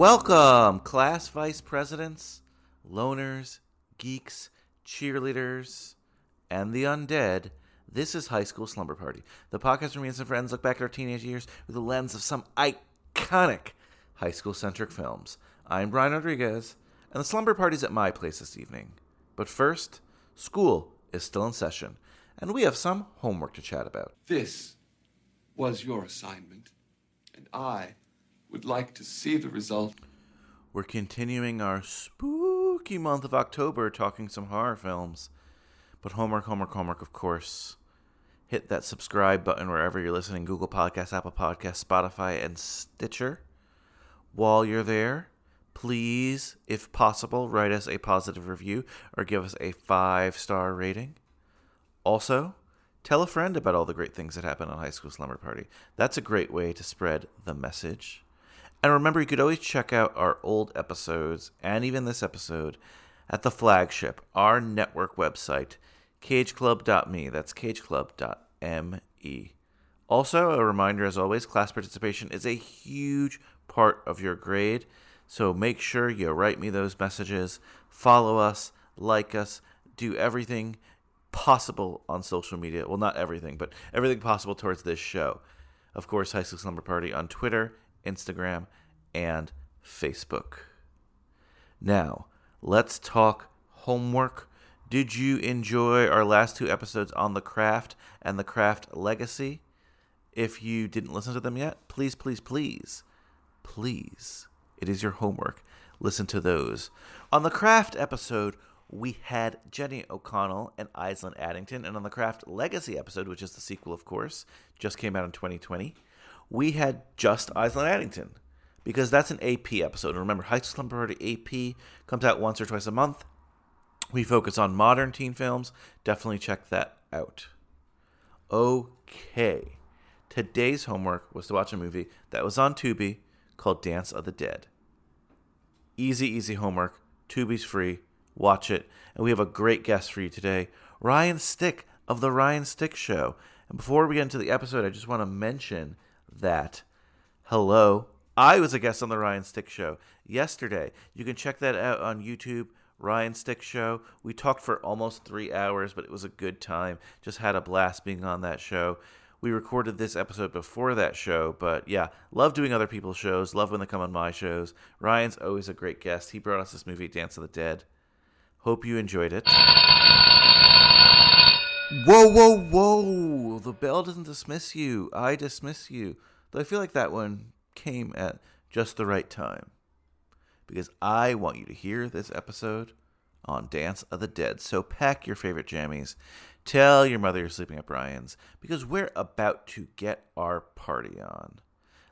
Welcome, class vice presidents, loners, geeks, cheerleaders, and the undead. This is High School Slumber Party, the podcast where me and some friends look back at our teenage years with the lens of some iconic high school centric films. I'm Brian Rodriguez, and the slumber party's at my place this evening. But first, school is still in session, and we have some homework to chat about. This was your assignment, and I would like to see the result. We're continuing our spooky month of October talking some horror films. But homework, homework, homework, of course. Hit that subscribe button wherever you're listening Google Podcasts, Apple Podcasts, Spotify, and Stitcher. While you're there, please, if possible, write us a positive review or give us a five star rating. Also, tell a friend about all the great things that happen on High School Slumber Party. That's a great way to spread the message. And remember, you could always check out our old episodes and even this episode at the flagship, our network website, cageclub.me. That's cageclub.me. Also, a reminder as always, class participation is a huge part of your grade. So make sure you write me those messages, follow us, like us, do everything possible on social media. Well, not everything, but everything possible towards this show. Of course, High School Slumber Party on Twitter, Instagram, and Facebook. Now, let's talk homework. Did you enjoy our last two episodes on the craft and the craft legacy? If you didn't listen to them yet, please, please, please, please, it is your homework. Listen to those. On the craft episode, we had Jenny O'Connell and Island Addington. And on the Craft Legacy episode, which is the sequel, of course, just came out in 2020, we had just Island Addington because that's an AP episode. And remember, High School Party AP comes out once or twice a month. We focus on modern teen films. Definitely check that out. Okay. Today's homework was to watch a movie that was on Tubi called Dance of the Dead. Easy, easy homework. Tubi's free. Watch it. And we have a great guest for you today Ryan Stick of The Ryan Stick Show. And before we get into the episode, I just want to mention that, hello, I was a guest on The Ryan Stick Show yesterday. You can check that out on YouTube. Ryan Stick Show. We talked for almost three hours, but it was a good time. Just had a blast being on that show. We recorded this episode before that show, but yeah, love doing other people's shows. Love when they come on my shows. Ryan's always a great guest. He brought us this movie, Dance of the Dead. Hope you enjoyed it. Whoa, whoa, whoa! The bell doesn't dismiss you. I dismiss you. Though I feel like that one came at just the right time. Because I want you to hear this episode on Dance of the Dead. So pack your favorite jammies. Tell your mother you're sleeping at Brian's. Because we're about to get our party on.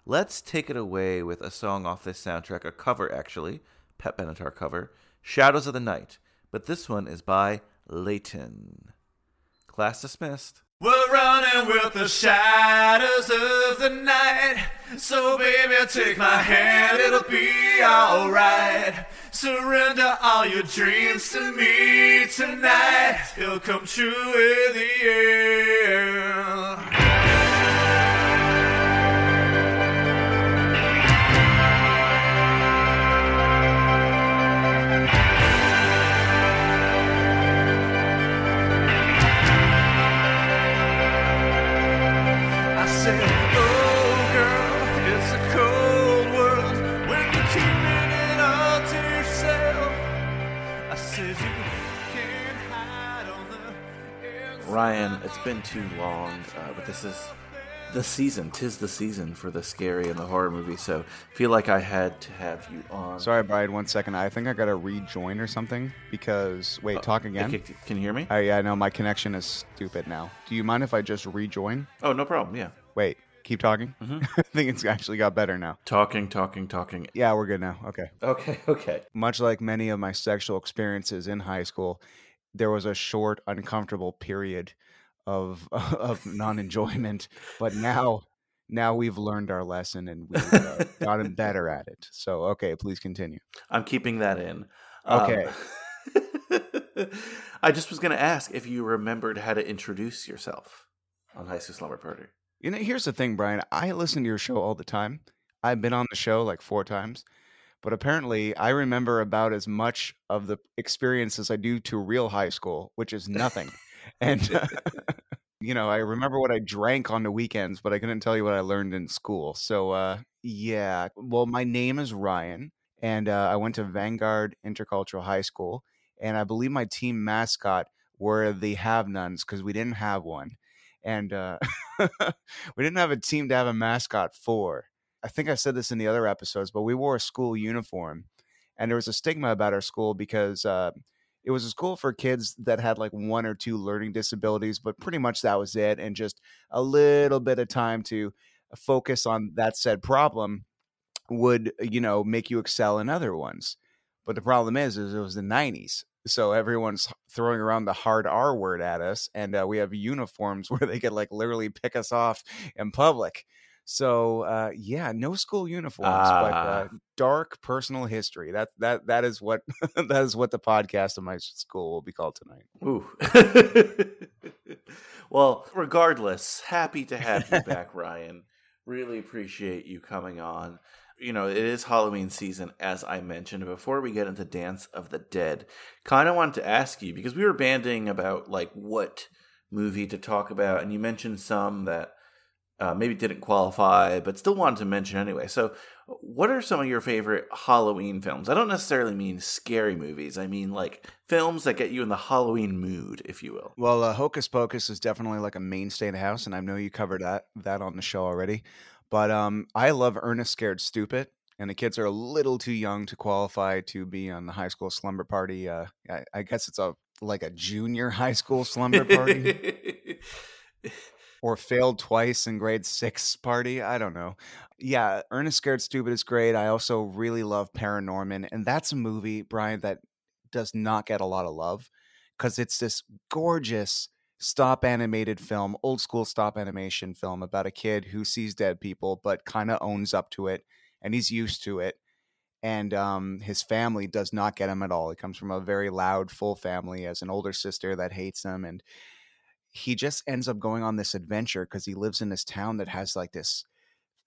Let's take it away with a song off this soundtrack, a cover actually, Pat Benatar cover, Shadows of the Night. But this one is by Leighton. Class dismissed. We're running with the shadows of the night. So, baby, take my hand, it'll be alright. Surrender all your dreams to me tonight. It'll come true in the end. Ryan, it's been too long, uh, but this is the season. Tis the season for the scary and the horror movie. So feel like I had to have you on. Sorry, Brian. One second. I think I gotta rejoin or something because wait, talk again. Can, can you hear me? Oh yeah, no, my connection is stupid now. Do you mind if I just rejoin? Oh, no problem. Yeah. Wait, keep talking. I think it's actually got better now. Talking, talking, talking. Yeah, we're good now. Okay. Okay, okay. Much like many of my sexual experiences in high school, there was a short, uncomfortable period of of non enjoyment. But now, now we've learned our lesson and we've uh, gotten better at it. So, okay, please continue. I'm keeping that in. Um, Okay. I just was going to ask if you remembered how to introduce yourself on High School Slumber Party. You know, here's the thing, Brian. I listen to your show all the time. I've been on the show like four times, but apparently I remember about as much of the experience as I do to real high school, which is nothing. and you know, I remember what I drank on the weekends, but I couldn't tell you what I learned in school. So, uh, yeah. Well, my name is Ryan, and uh, I went to Vanguard Intercultural High School, and I believe my team mascot were the Have Nuns because we didn't have one, and uh, we didn't have a team to have a mascot for. I think I said this in the other episodes, but we wore a school uniform, and there was a stigma about our school because. Uh, it was a school for kids that had like one or two learning disabilities, but pretty much that was it. And just a little bit of time to focus on that said problem would, you know, make you excel in other ones. But the problem is, is it was the 90s. So everyone's throwing around the hard R word at us. And uh, we have uniforms where they could like literally pick us off in public. So uh, yeah, no school uniforms, but uh, Ah. dark personal history. That that that is what that is what the podcast of my school will be called tonight. Ooh. well, regardless, happy to have you back, Ryan. Really appreciate you coming on. You know, it is Halloween season, as I mentioned. Before we get into Dance of the Dead, kind of wanted to ask you because we were banding about like what movie to talk about, and you mentioned some that uh, maybe didn't qualify, but still wanted to mention anyway. So, what are some of your favorite Halloween films? I don't necessarily mean scary movies. I mean like films that get you in the Halloween mood, if you will. Well, uh, Hocus Pocus is definitely like a mainstay in the house, and I know you covered that that on the show already. But um, I love Ernest Scared Stupid, and the kids are a little too young to qualify to be on the high school slumber party. Uh, I, I guess it's a like a junior high school slumber party. or failed twice in grade six party. I don't know. Yeah, Ernest Scared Stupid is great. I also really love Paranorman, and that's a movie, Brian, that does not get a lot of love because it's this gorgeous stop animated film, old school stop animation film about a kid who sees dead people but kind of owns up to it and he's used to it. And um, his family does not get him at all. He comes from a very loud, full family, has an older sister that hates him, and he just ends up going on this adventure because he lives in this town that has like this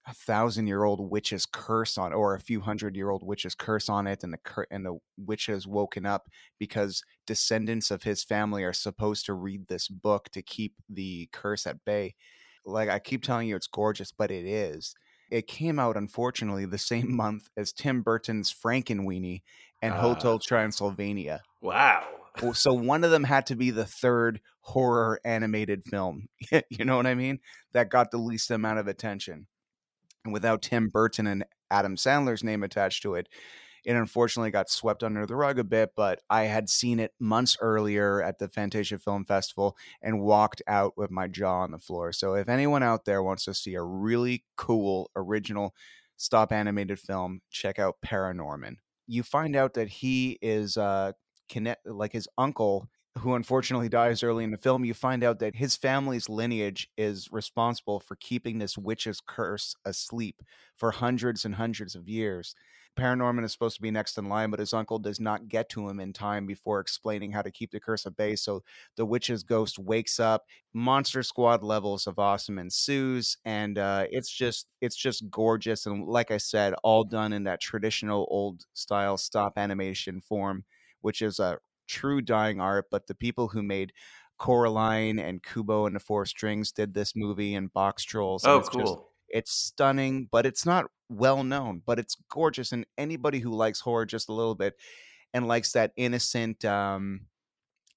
a thousand year old witch's curse on or a few hundred year old witch's curse on it and the cur- and the witch has woken up because descendants of his family are supposed to read this book to keep the curse at bay like i keep telling you it's gorgeous but it is it came out unfortunately the same month as tim burton's frankenweenie and Ah. hotel transylvania Wow. so one of them had to be the third horror animated film. you know what I mean? That got the least amount of attention. And without Tim Burton and Adam Sandler's name attached to it, it unfortunately got swept under the rug a bit. But I had seen it months earlier at the Fantasia Film Festival and walked out with my jaw on the floor. So if anyone out there wants to see a really cool, original stop animated film, check out Paranorman. You find out that he is uh, connect like his uncle who unfortunately dies early in the film you find out that his family's lineage is responsible for keeping this witch's curse asleep for hundreds and hundreds of years. Paranorman is supposed to be next in line but his uncle does not get to him in time before explaining how to keep the curse at bay so the witch's ghost wakes up monster squad levels of awesome ensues and uh, it's just it's just gorgeous and like i said all done in that traditional old style stop animation form which is a true dying art. But the people who made Coraline and Kubo and the Four Strings did this movie and Box Trolls. and Oh, it's just- cool. it's stunning, but it's not well known. But it's gorgeous, and anybody who likes horror just a little bit and likes that innocent, um,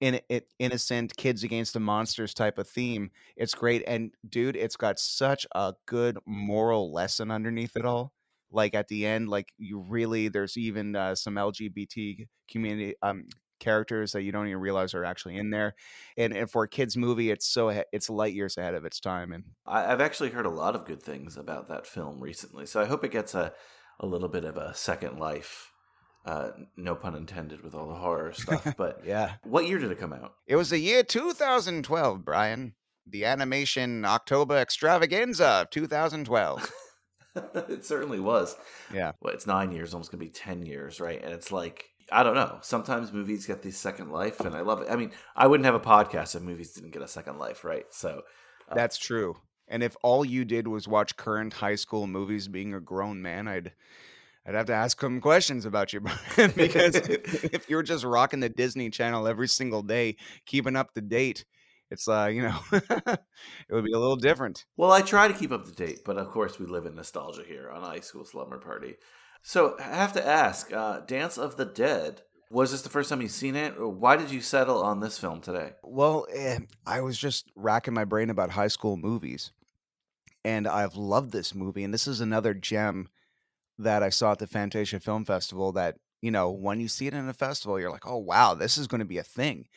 in it innocent kids against the monsters type of theme. It's great, and dude, it's got such a good moral lesson underneath it all. Like at the end, like you really there's even uh, some LGBT community um characters that you don't even realize are actually in there. And, and for a kids movie, it's so it's light years ahead of its time. And I've actually heard a lot of good things about that film recently, so I hope it gets a, a little bit of a second life. Uh, no pun intended with all the horror stuff. But yeah, what year did it come out? it was the year 2012, Brian. The animation October extravaganza of 2012. it certainly was. Yeah. Well, it's nine years, almost gonna be ten years, right? And it's like I don't know. Sometimes movies get this second life, and I love it. I mean, I wouldn't have a podcast if movies didn't get a second life, right? So That's true. And if all you did was watch current high school movies being a grown man, I'd I'd have to ask some questions about you, because if you're just rocking the Disney Channel every single day, keeping up to date, it's uh, you know, it would be a little different. Well, I try to keep up to date, but of course, we live in nostalgia here on High School Slumber Party. So, I have to ask uh, Dance of the Dead, was this the first time you've seen it? Or why did you settle on this film today? Well, eh, I was just racking my brain about high school movies, and I've loved this movie. And this is another gem that I saw at the Fantasia Film Festival. That you know, when you see it in a festival, you're like, "Oh wow, this is going to be a thing."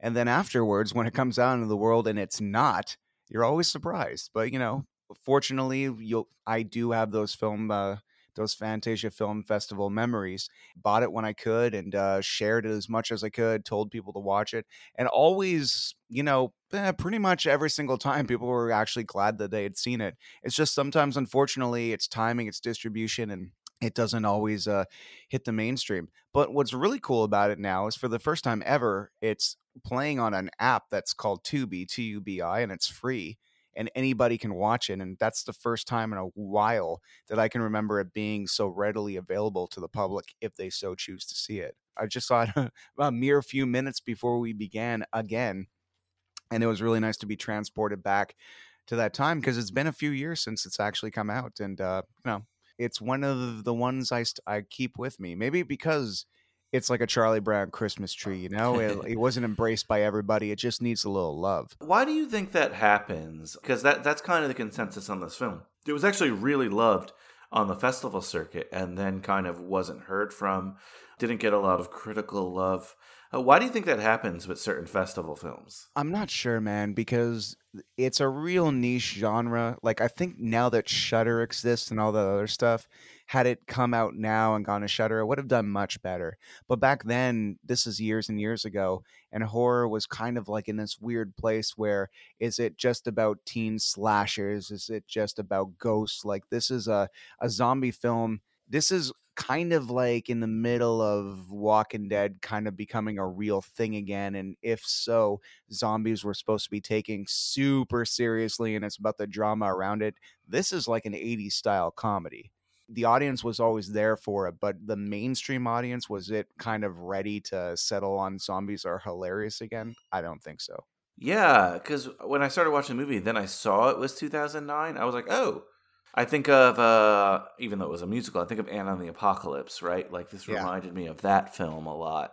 And then afterwards, when it comes out into the world and it's not, you're always surprised. But you know, fortunately, you'll I do have those film. Uh, those Fantasia Film Festival memories. Bought it when I could and uh, shared it as much as I could. Told people to watch it, and always, you know, eh, pretty much every single time, people were actually glad that they had seen it. It's just sometimes, unfortunately, it's timing, it's distribution, and it doesn't always uh, hit the mainstream. But what's really cool about it now is for the first time ever, it's playing on an app that's called Tubi, T U B I, and it's free and anybody can watch it. And that's the first time in a while that I can remember it being so readily available to the public if they so choose to see it. I just saw it a mere few minutes before we began again. And it was really nice to be transported back to that time because it's been a few years since it's actually come out. And, uh, you know, it's one of the ones I, st- I keep with me. Maybe because it's like a Charlie Brown Christmas tree, you know? It, it wasn't embraced by everybody. It just needs a little love. Why do you think that happens? Because that, that's kind of the consensus on this film. It was actually really loved on the festival circuit and then kind of wasn't heard from, didn't get a lot of critical love. Uh, why do you think that happens with certain festival films? I'm not sure, man, because it's a real niche genre. Like I think now that Shudder exists and all that other stuff, had it come out now and gone to Shudder, it would have done much better. But back then, this is years and years ago, and horror was kind of like in this weird place where is it just about teen slashers? Is it just about ghosts? Like this is a a zombie film. This is kind of like in the middle of Walking Dead kind of becoming a real thing again. And if so, zombies were supposed to be taking super seriously and it's about the drama around it. This is like an 80s style comedy. The audience was always there for it, but the mainstream audience was it kind of ready to settle on zombies are hilarious again? I don't think so. Yeah, because when I started watching the movie, then I saw it was 2009. I was like, oh, I think of uh, even though it was a musical, I think of Anna and the Apocalypse, right? Like this Yeah. reminded me of that film a lot.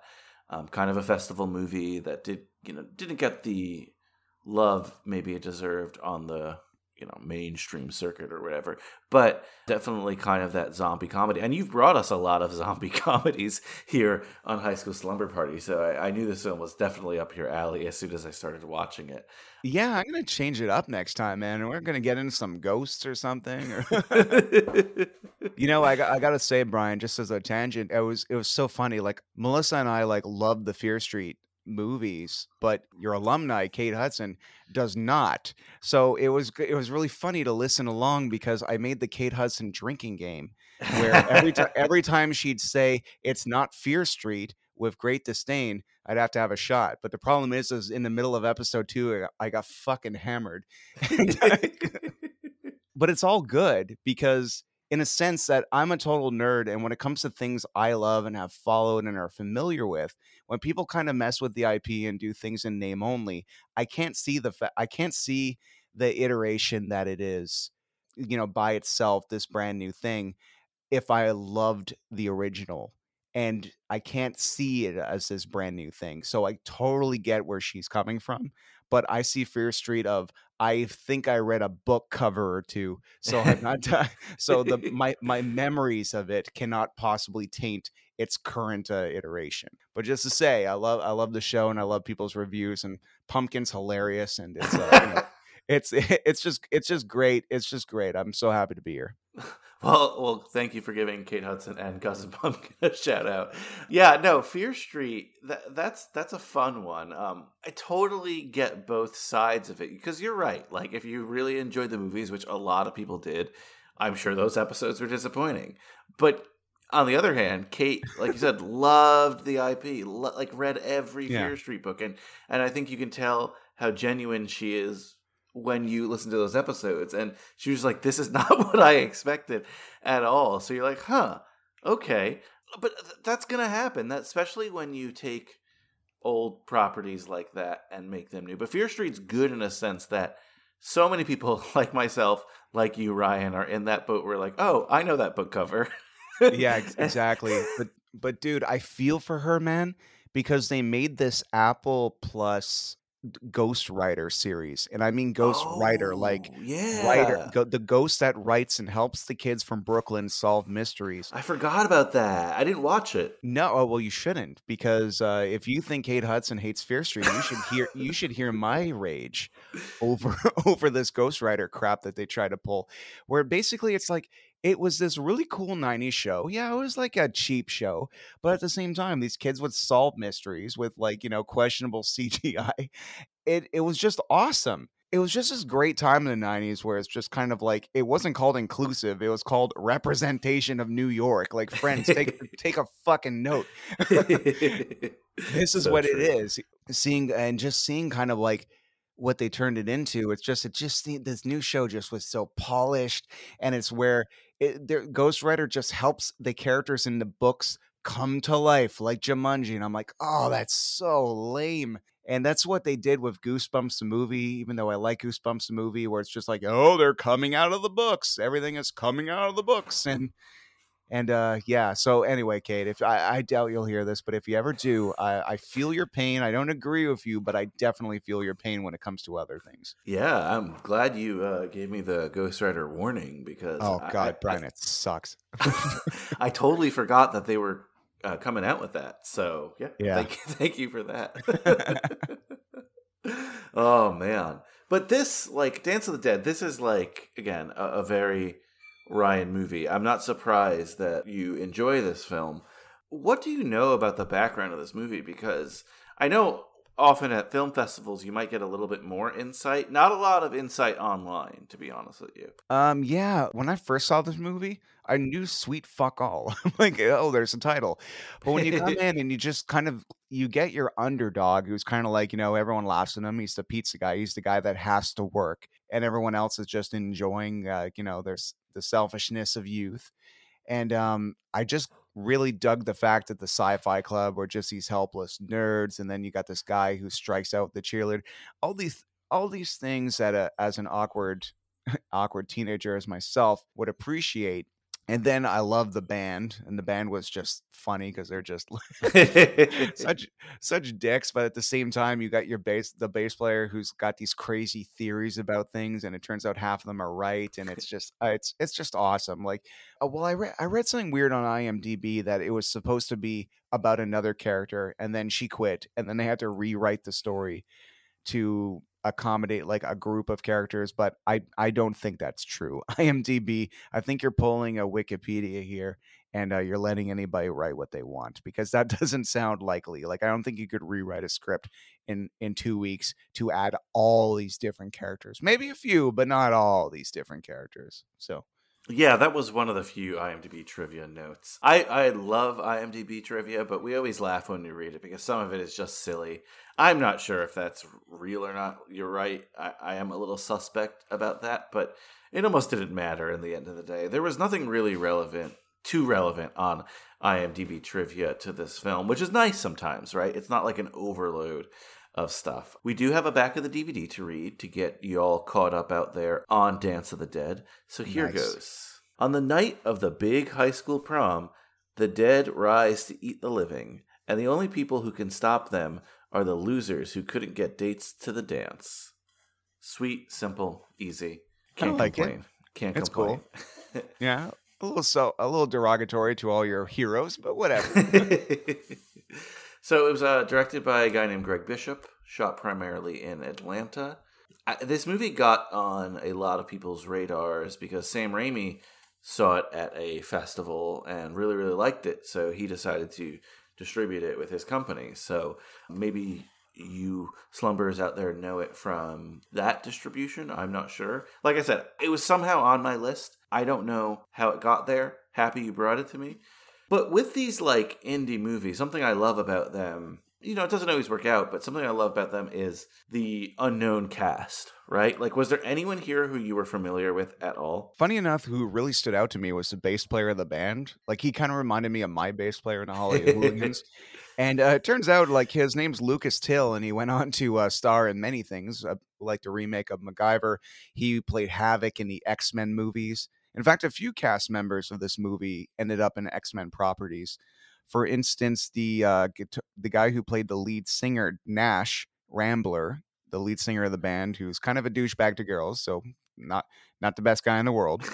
Um, kind of a festival movie that did you know didn't get the love maybe it deserved on the you know mainstream circuit or whatever, but definitely kind of that zombie comedy. And you've brought us a lot of zombie comedies here on High School Slumber Party, so I, I knew this film was definitely up your alley as soon as I started watching it. Yeah, I'm gonna change it up next time, man. We're gonna get into some ghosts or something. Or you know, I I gotta say, Brian, just as a tangent, it was it was so funny. Like Melissa and I like loved the Fear Street movies, but your alumni Kate Hudson does not. So it was it was really funny to listen along because I made the Kate Hudson drinking game where every time every time she'd say it's not Fear Street with great disdain, I'd have to have a shot. But the problem is, is in the middle of episode two, I got, I got fucking hammered. but it's all good because in a sense that I'm a total nerd and when it comes to things I love and have followed and are familiar with when people kind of mess with the IP and do things in name only I can't see the fa- I can't see the iteration that it is you know by itself this brand new thing if I loved the original and I can't see it as this brand new thing. So I totally get where she's coming from, but I see Fear Street of I think I read a book cover or two, so I'm not so the my my memories of it cannot possibly taint its current uh, iteration. But just to say, I love I love the show and I love people's reviews and Pumpkin's hilarious and it's uh, you know, it's it's just it's just great. It's just great. I'm so happy to be here. Well, well, thank you for giving Kate Hudson and Cousin Pumpkin a shout out. Yeah, no, Fear Street. That, that's that's a fun one. Um, I totally get both sides of it because you're right. Like, if you really enjoyed the movies, which a lot of people did, I'm sure those episodes were disappointing. But on the other hand, Kate, like you said, loved the IP, lo- like read every Yeah. Fear Street book, and and I think you can tell how genuine she is when you listen to those episodes. And she was like, "This is not what I expected at all." So you're like, "Huh, okay," but th- that's gonna happen. That especially when you take old properties like that and make them new. But Fear Street's good in a sense that so many people like myself, like you, Ryan, are in that boat. Where like, oh, I know that book cover. yeah, exactly. But but dude, I feel for her, man, because they made this Apple Plus Ghost Writer series, and I mean Ghost Writer, like Oh, yeah, writer, go, the ghost that writes and helps the kids from Brooklyn solve mysteries. I forgot about that. I didn't watch it. No, oh, well, you shouldn't because uh, if you think Kate Hudson hates Fear Street, you should hear you should hear my rage over over this ghostwriter crap that they try to pull. Where basically it's like it was this really cool '90s show. Yeah, it was like a cheap show, but at the same time, these kids would solve mysteries with like you know questionable CGI. It it was just awesome. It was just this great time in the 90s where it's just kind of like it wasn't called inclusive, it was called representation of New York. Like friends, take take a fucking note this is So what true. it is seeing and just seeing kind of like what they turned it into it's just it just this new show just was so polished and it's where it, their ghost writer just helps the characters in the books come to life like Jumanji and I'm like oh that's so lame. And that's what they did with Goosebumps the movie even though I like Goosebumps the movie where it's just like oh they're coming out of the books. Everything is coming out of the books. And and uh, yeah, so anyway, Kate, if I, I doubt you'll hear this, but if you ever do, I, I feel your pain. I don't agree with you, but I definitely feel your pain when it comes to other things. Yeah, I'm glad you uh, gave me the Ghostwriter warning because Oh I- God, Brian, it sucks. I totally forgot that they were uh, coming out with that. So yeah, Yeah. Thank, thank you for that. oh man, but this like Dance of the Dead. This is like again a, a very Ryan movie. I'm not surprised that you enjoy this film. What do you know about the background of this movie? Because I know often at film festivals you might get a little bit more insight. Not a lot of insight online, to be honest with you. Um, yeah, when I first saw this movie, I knew sweet fuck all. I'm like, oh, there's a title. But when you come in and you just kind of you get your underdog who's kind of like, you know, everyone laughs at him. He's the pizza guy. He's the guy that has to work. And everyone else is just enjoying uh, you know, there's the selfishness of youth. And um I just really dug the fact that the sci-fi club were just these helpless nerds and then you got this guy who strikes out the cheerleader all these all these things that uh, as an awkward awkward teenager as myself would appreciate and then i love the band and the band was just funny because they're just such such dicks but at the same time you got your bass the bass player who's got these crazy theories about things and it turns out half of them are right and it's just uh, it's it's just awesome like uh, well i read i read something weird on imdb that it was supposed to be about another character and then she quit and then they had to rewrite the story to accommodate like a group of characters but i i don't think that's true. Imdb i think you're pulling a wikipedia here and uh, you're letting anybody write what they want because that doesn't sound likely. Like i don't think you could rewrite a script in in two weeks to add all these different characters. Maybe a few but not all these different characters so Yeah, that was one of the few IMDb trivia notes. I, I love IMDb trivia, but we always laugh when we read it because some of it is just silly. I'm not sure if that's real or not. You're right. I, I am a little suspect about that, but it almost didn't matter in the end of the day. There was nothing really relevant, too relevant on IMDb trivia to this film, which is nice sometimes, right? It's not like an overload of stuff. We do have a back of the DVD to read to get you all caught up out there on Dance of the Dead. So here Nice. goes. On the night of the big high school prom, The dead rise to eat the living, and the only people who can stop them are the losers who couldn't get dates to the dance. Sweet, simple, easy. Can't like it. complain. Can't It's complain. Yeah, a little so a little derogatory to all your heroes, but whatever. so it was uh, directed by a guy named Gregg Bishop, shot primarily in Atlanta. I, this movie got on a lot of people's radars because Sam Raimi saw it at a festival and really, really liked it. So he decided to distribute it with his company. So maybe you slumbers out there know it from that distribution. I'm not sure. Like I said, it was somehow on my list. I don't know how it got there. Happy you brought it to me. But with these like indie movies, something I love about them, you know, it doesn't always work out, but something I love about them is the unknown cast, right? Like, was there anyone here who you were familiar with at all? Funny enough, who really stood out to me was the bass player of the band. Like he kind of reminded me of my bass player in the Hollywood Hooligans. And uh, it turns out, like his name's Lucas Till, and he went on to uh, star in many things, uh, like the remake of MacGyver. He played Havoc in the X Men movies. In fact, a few cast members of this movie ended up in X Men properties. For instance, the uh, the guy who played the lead singer Nash Rambler, the lead singer of the band, who's kind of a douchebag to girls, so not not the best guy in the world.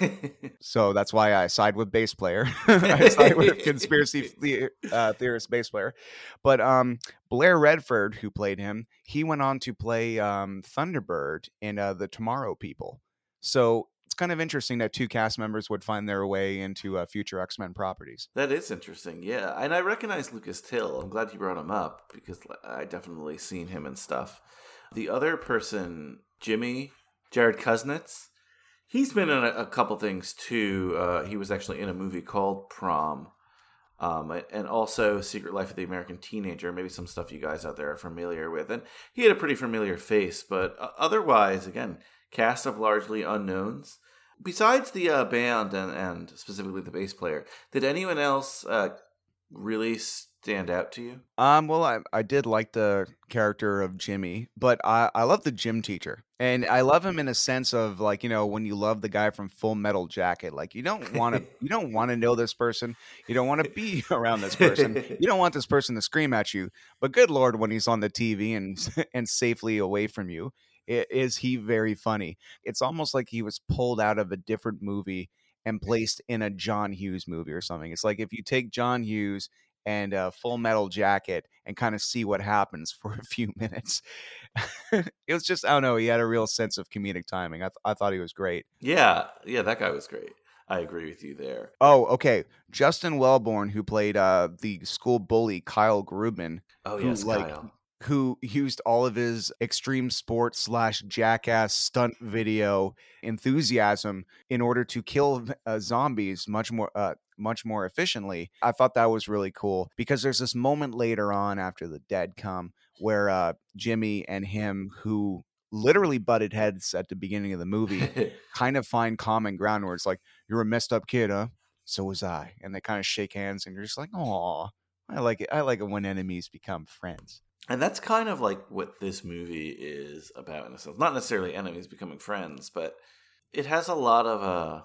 So that's why I side with bass player. I side with conspiracy the- uh, theorist bass player. But um, Blair Redford, who played him, he went on to play um, Thunderbird in uh, the Tomorrow People. So kind of interesting that two cast members would find their way into uh, future X Men properties. That is interesting, yeah. And I recognize Lucas Till. I'm glad you brought him up because I definitely seen him and stuff. The other person, Jimmy, Jared Kusnitz, he's been in a, a couple things too. Uh, he was actually in a movie called Prom. Um, and also Secret Life of the American Teenager, maybe some stuff you guys out there are familiar with. And he had a pretty familiar face, but uh, otherwise, again, cast of largely unknowns. Besides the uh, band and, and specifically the bass player, did anyone else uh, really stand out to you? Um, well, I, I did like the character of Jimmy, but I, I love the gym teacher. And I love him in a sense of like, you know, when you love the guy from Full Metal Jacket, like you don't want to you don't want to know this person. You don't want to be around this person. You don't want this person to scream at you. But good lord, when he's on the TV and and safely away from you, is he very funny. It's almost like he was pulled out of a different movie and placed in a John Hughes movie or something. It's like if you take John Hughes and a full metal jacket and kind of see what happens for a few minutes. it was just, I don't know, he had a real sense of comedic timing. I, th- I thought he was great. Yeah, yeah, that guy was great. I agree with you there. Oh, okay. Justin Welborn, who played uh, the school bully Kyle Grubin, Oh Who, yes, like, Kyle. Who used all of his extreme sports slash jackass stunt video enthusiasm in order to kill uh, zombies much more uh, much more efficiently. I thought that was really cool because there's this moment later on after the dead come where uh, Jimmy and him who literally butted heads at the beginning of the movie kind of find common ground where it's like you're a messed up kid, huh? So was I, and they kind of shake hands, and you're just like, oh, I like it. I like it when enemies become friends. And that's kind of like what this movie is about in a sense. Not necessarily enemies becoming friends, but it has a lot of uh,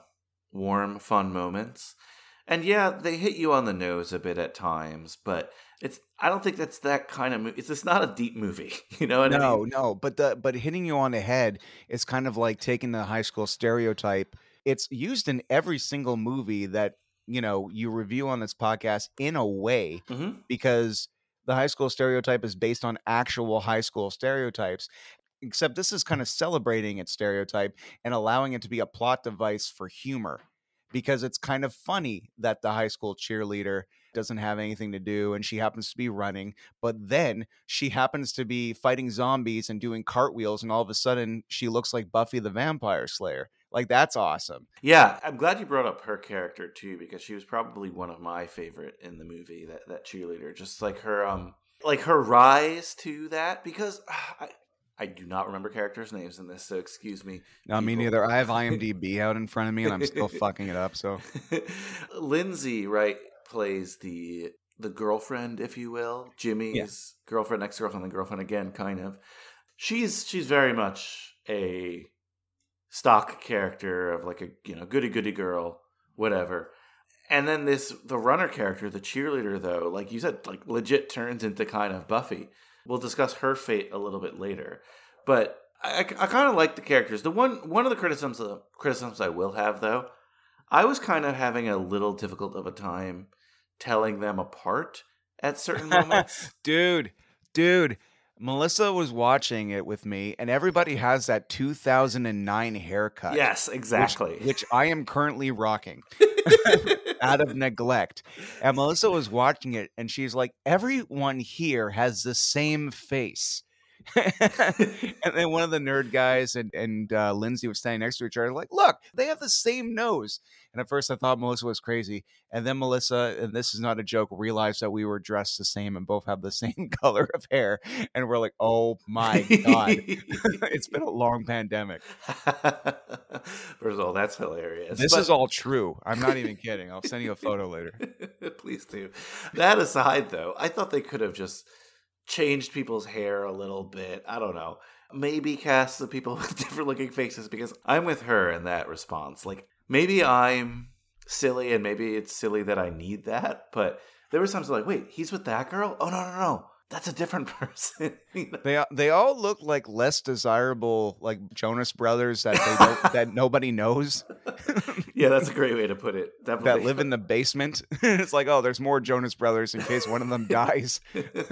warm, fun moments. And yeah, they hit you on the nose a bit at times, but it's I don't think that's that kind of movie. It's just not a deep movie, you know what I no, mean? no, but the but hitting you on the head is kind of like taking the high school stereotype. It's used in every single movie that you know you review on this podcast in a way hmm because the high school stereotype is based on actual high school stereotypes. Except this is kind of celebrating its stereotype and allowing it to be a plot device for humor because it's kind of funny that the high school cheerleader doesn't have anything to do and she happens to be running but then she happens to be fighting zombies and doing cartwheels and all of a sudden she looks like buffy the vampire slayer like that's awesome Yeah, I'm glad you brought up her character too because she was probably one of my favorite in the movie. That that cheerleader, just like her, um, like her rise to that. Because I, I do not remember characters' names in this, so excuse me. no me neither i have imdb out in front of me and i'm still fucking it up so Lindsay, right, plays the the girlfriend, if you will, Jimmy's girlfriend, ex girlfriend, and girlfriend again, kind of. She's she's very much a stock character of like a you know goody goody girl, whatever. And then this the runner character, the cheerleader, though, like you said, like legit turns into kind of Buffy. We'll discuss her fate a little bit later, but I, I kind of like the characters. The one one of the criticisms uh, criticisms I will have though, I was kind of having a little difficult of a time telling them apart at certain moments. dude, dude. Melissa was watching it with me, and everybody has that 2009 haircut. yes, which- exactly. Which, I am currently rocking out of neglect. And Melissa was watching it, and she's like, everyone here has the same face. and then one of the nerd guys and, and uh, Lindsay was standing next to each other, like, look, they have the same nose. And at first I thought Melissa was crazy. And then Melissa, and this is not a joke, realized that we were dressed the same and both have the same color of hair. And we're like, oh my God. it's been a long pandemic. First of all, that's hilarious. This But- is all true. I'm not even kidding. I'll send you a photo later. Please do. That aside, though, I thought they could have just changed people's hair a little bit. I don't know. Maybe cast the people with different looking faces because I'm with her in that response. Like, maybe I'm silly and maybe it's silly that I need that, but there were times like, wait, he's with that girl? Oh, no, no, no. That's a different person. They they all look like less desirable, like Jonas Brothers that they don't, that nobody knows yeah, that's a great way to put it. Definitely. that live in the basement. it's like, oh, there's more Jonas Brothers in case one of them dies.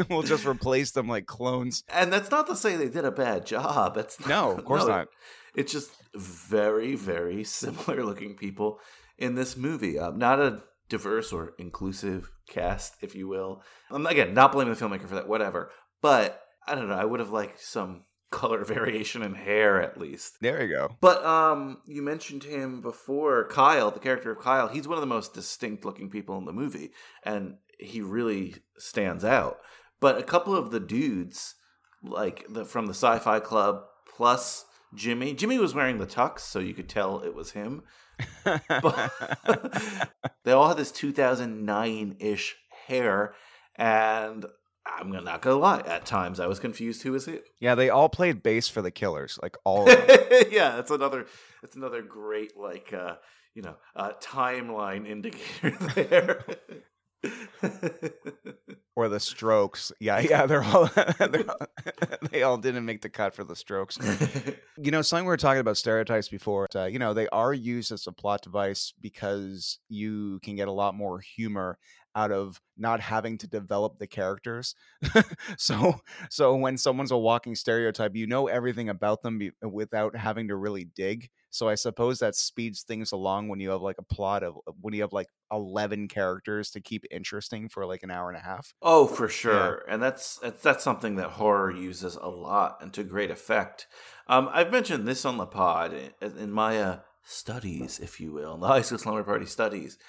we'll just replace them like clones. And that's not to say they did a bad job. That's No, of course not. It's just very, very similar looking people in this movie. Um, not a diverse or inclusive cast, if you will. Um, again, not blaming the filmmaker for that, whatever. But I don't know. I would have liked some color variation in hair at least. There you go. But um, you mentioned him before, Kyle, the character of Kyle. He's one of the most distinct looking people in the movie, and he really stands out. But a couple of the dudes, like the from the Sci-Fi Club, plus Jimmy. Jimmy was wearing the tux, so you could tell it was him. But they all had this 2009 ish hair, and I'm not gonna lie. At times, I was confused who was who. yeah, they all played bass for the Killers, like all of them. yeah, that's another that's another great like uh you know uh timeline indicator there. Or the Strokes. Yeah, yeah, they're all, they're all they all didn't make the cut for the Strokes. You know, something we were talking about stereotypes before. Uh, you know, they are used as a plot device because you can get a lot more humor out of not having to develop the characters. so, so when someone's a walking stereotype, you know everything about them be, without having to really dig. So I suppose that speeds things along when you have like a plot of when you have like 11 characters to keep interesting for like an hour and a half. oh, for sure, and that's that's that's something that horror uses a lot and to great effect. Um, I've mentioned this on the pod in, in my uh, studies, if you will, in the high school slumber party studies.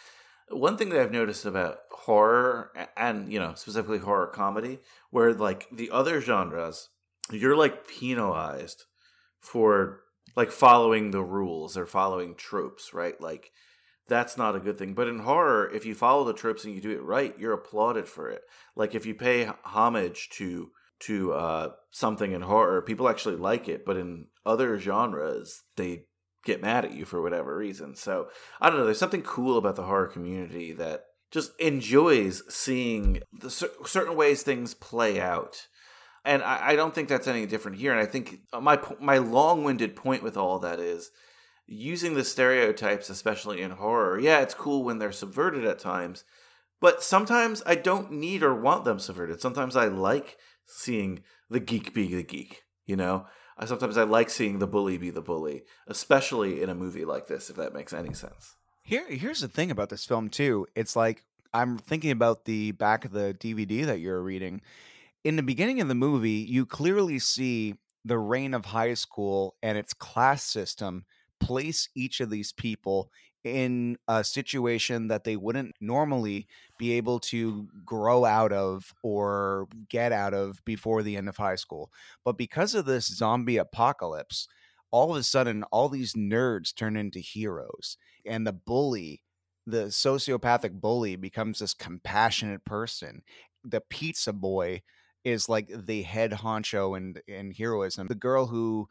One thing that I've noticed about horror and you know specifically horror comedy, where like the other genres, you're like penalized for like following the rules or following tropes, right? Like that's not a good thing. But in horror, if you follow the tropes and you do it right, you're applauded for it. Like if you pay homage to to uh, something in horror, people actually like it. But in other genres, they get mad at you for whatever reason. So I don't know. There's something cool about the horror community that just enjoys seeing the cer- certain ways things play out. And I, I don't think that's any different here. And I think my my long winded point with all that is using the stereotypes, especially in horror. Yeah, it's cool when they're subverted at times, but sometimes I don't need or want them subverted. Sometimes I like seeing the geek be the geek. You know, I sometimes I like seeing the bully be the bully, especially in a movie like this. If that makes any sense. Here, here's the thing about this film too. It's like I'm thinking about the back of the DVD that you're reading. In the beginning of the movie, you clearly see the reign of high school and its class system place each of these people in a situation that they wouldn't normally be able to grow out of or get out of before the end of high school. But because of this zombie apocalypse, all of a sudden, all these nerds turn into heroes and the bully the sociopathic bully becomes this compassionate person the pizza boy is like the head honcho and and heroism. The girl who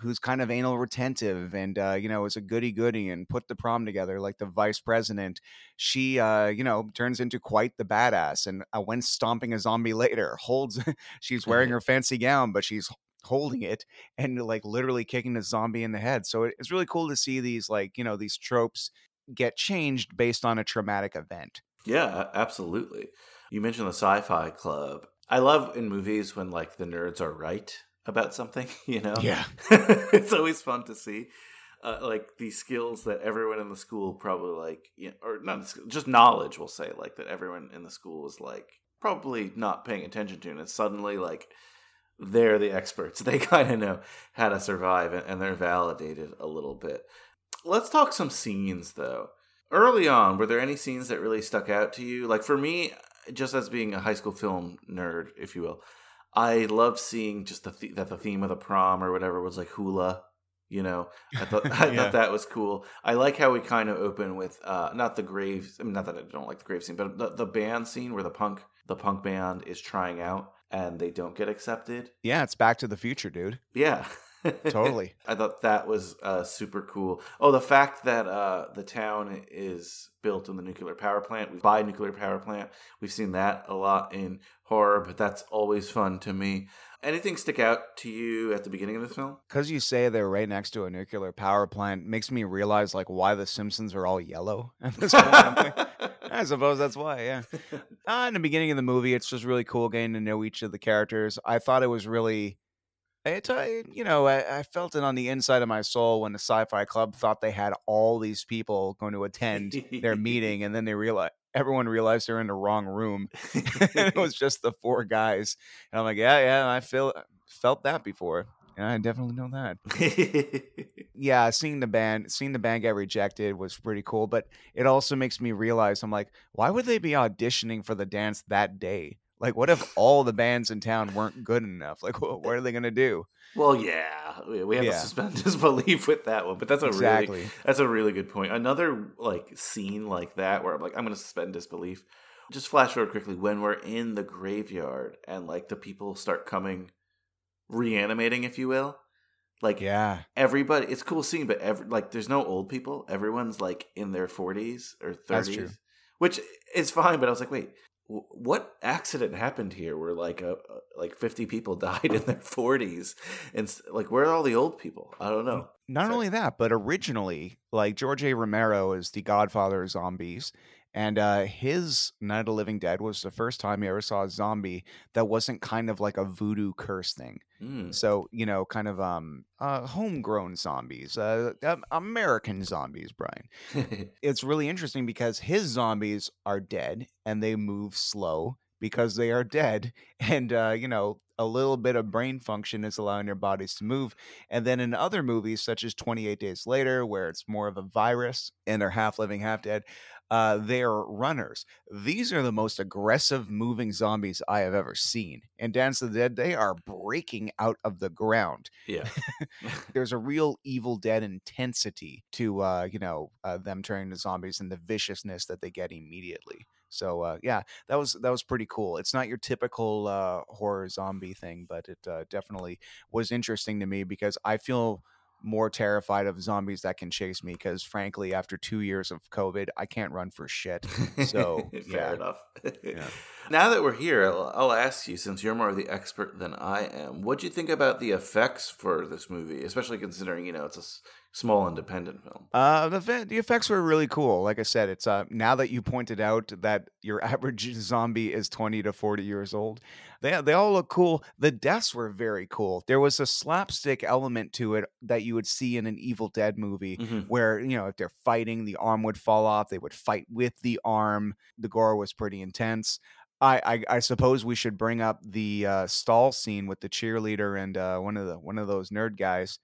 who's kind of anal retentive and uh, you know is a goody goody and put the prom together like the vice president. She uh, you know turns into quite the badass and uh, when stomping a zombie later holds. she's wearing her fancy gown, but she's holding it and like literally kicking a zombie in the head. So it- it's really cool to see these like you know these tropes get changed based on a traumatic event. Yeah, absolutely. You mentioned the sci-fi club. I love in movies when like the nerds are right about something, you know? Yeah. it's always fun to see. Uh, like the skills that everyone in the school probably like, you know, or not just knowledge, we'll say, like that everyone in the school is like probably not paying attention to, and it's suddenly like they're the experts. They kind of know how to survive, and, and they're validated a little bit. Let's talk some scenes though. Early on, were there any scenes that really stuck out to you? Like for me, just as being a high school film nerd, if you will, I loved seeing just the th- that the theme of the prom or whatever was like hula. You know, I thought I Yeah. thought that was cool. I like how we kind of open with uh not the grave. I mean, not that I don't like the grave scene, but the, the band scene where the punk the punk band is trying out and they don't get accepted. Yeah, it's Back to the Future, dude. Yeah. Totally. I thought that was uh, super cool. Oh, the fact that uh, the town is built in the nuclear power plant, we buy nuclear power plant. We've seen that a lot in horror, but that's always fun to me. Anything stick out to you at the beginning of this film? Because you say they're right next to a nuclear power plant makes me realize like why the Simpsons are all yellow at this point. I suppose that's why, yeah. Uh, in the beginning of the movie, it's just really cool getting to know each of the characters. I thought it was really, it, uh, you know, I, I felt it on the inside of my soul when the Sci-Fi Club thought they had all these people going to attend their meeting, and then they realized everyone realized they're in the wrong room. it was just the four guys, and I'm like, yeah, yeah, I feel felt that before. Yeah, I definitely know that yeah, seeing the band, seeing the band get rejected was pretty cool. But it also makes me realize I'm like, why would they be auditioning for the dance that day? Like, what if all the bands in town weren't good enough? Like, what, what are they gonna do? well, yeah, we have Yeah. to suspend disbelief with that one, but that's a really exactly. That's a really good point. Another like scene like that where I'm like, I'm gonna suspend disbelief. Just flash forward quickly when we're in the graveyard and like the people start coming, reanimating, if you will. Like Yeah, everybody, it's a cool scene, but every like there's no old people. Everyone's like in their 40s or 30s, That's true. which is fine. But I was like, wait, what accident happened here? Where like a, like 50 people died in their 40s, and like where are all the old people? I don't know. Not only that, but originally, like George A. Romero is the godfather of zombies. And uh, his Night of the Living Dead was the first time he ever saw a zombie that wasn't kind of like a voodoo curse thing. Mm. So, you know, kind of um uh homegrown zombies, uh um, American zombies, Brian. It's really interesting because his zombies are dead and they move slow because they are dead and uh you know, a little bit of brain function is allowing their bodies to move. And then in other movies such as 28 Days Later where it's more of a virus and they're half living, half dead, uh, they're runners. These are the most aggressive moving zombies I have ever seen. In Dance of the Dead, they are breaking out of the ground. yeah. There's a real Evil Dead intensity to, uh, you know, uh, them turning to zombies and the viciousness that they get immediately. So uh, yeah, that was that was pretty cool. It's not your typical uh, horror zombie thing, but it uh, definitely was interesting to me because I feel more terrified of zombies that can chase me because frankly after two years of covid i can't run for shit so fair yeah enough. Yeah. Now that we're here, I'll, I'll ask you, since you're more of the expert than I am, what do you think about the effects for this movie, especially considering you know it's a small independent film? Uh, the the effects were really cool. Like I said, it's uh now that you pointed out that your average zombie is twenty to forty years old, they they all look cool. The deaths were very cool. There was a slapstick element to it that you would see in an Evil Dead movie, Mhm. where you know if they're fighting, the arm would fall off. They would fight with the arm. The gore was pretty intense. I, I, I suppose we should bring up the uh, stall scene with the cheerleader and uh, one of the one of those nerd guys,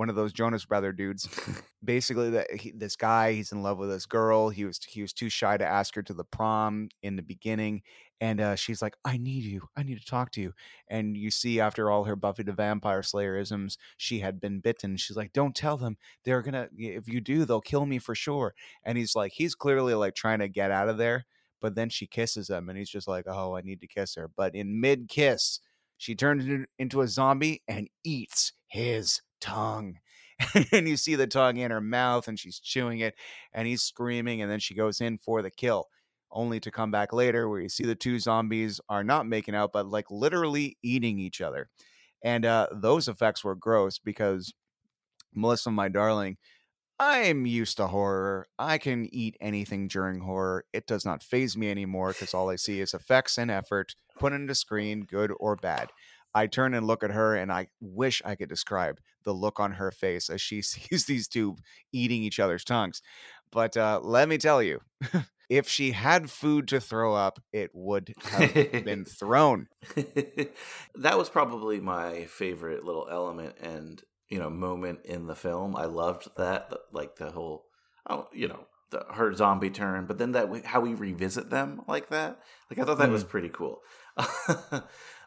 one of those Jonas Brother dudes. Basically that he, this guy he's in love with this girl. He was he was too shy to ask her to the prom in the beginning. And uh, she's like i need you. I need to talk to you. And you see after all her buffy the vampire slayerisms she had been bitten. She's like don't tell them. They're gonna if you do they'll kill me for sure. And he's like he's clearly like trying to get out of there but then she kisses him and he's just like, "Oh, I need to kiss her." But in mid kiss, she turns into a zombie and eats his tongue. and you see the tongue in her mouth and she's chewing it and he's screaming and then she goes in for the kill only to come back later where you see the two zombies are not making out but like literally eating each other. And uh those effects were gross because melissa my darling i'm used to horror. I can eat anything during horror. It does not phase me anymore because all i see is effects and effort put into screen good or bad I turn and look at her, and I wish I could describe the look on her face as she sees these two eating each other's tongues. But uh, let me tell you, if she had food to throw up, it would have been thrown. that was probably my favorite little element and you know moment in the film. I loved that, like the whole, oh, you know, the her zombie turn, but then that how we revisit them like that. Like I thought that was pretty cool.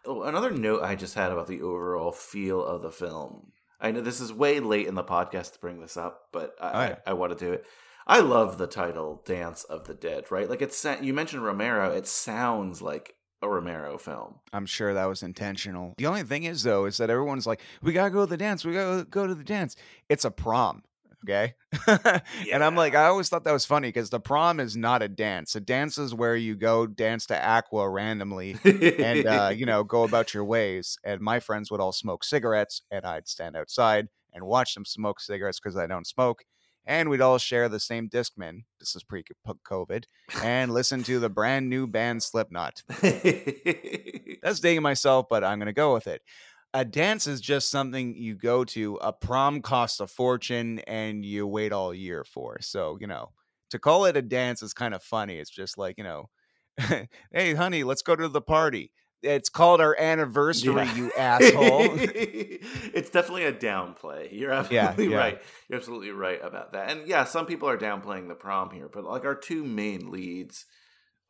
Oh, Another note I just had about the overall feel of the film. I know this is way late in the podcast to bring this up, but I, Oh. I, I want to do it. I love the title "Dance of the Dead." Right, like it's you mentioned Romero. It sounds like a Romero film. I'm sure that was intentional. The only thing is, though, is that everyone's like, "We gotta go to the dance. We gotta go to the dance." It's a prom, okay? and I'm like, I always thought that was funny because the prom is not a dance. A dance is where you go dance to Aqua randomly and uh, you know go about your ways. And my friends would all smoke cigarettes, and I'd stand outside and watch them smoke cigarettes because I don't smoke. And we'd all share the same Discman. This is pre-COVID, and listen to the brand new band Slipknot. That's dating myself, but I'm gonna go with it. A dance is just something you go to. A prom costs a fortune, and you wait all year for. So you know, to call it a dance is kind of funny. It's just like you know, hey, honey, let's go to the party. It's called our anniversary, Yeah. you asshole. it's definitely a downplay. You're absolutely yeah. right. You're absolutely right about that. And yeah, some people are downplaying the prom here, but like our two main leads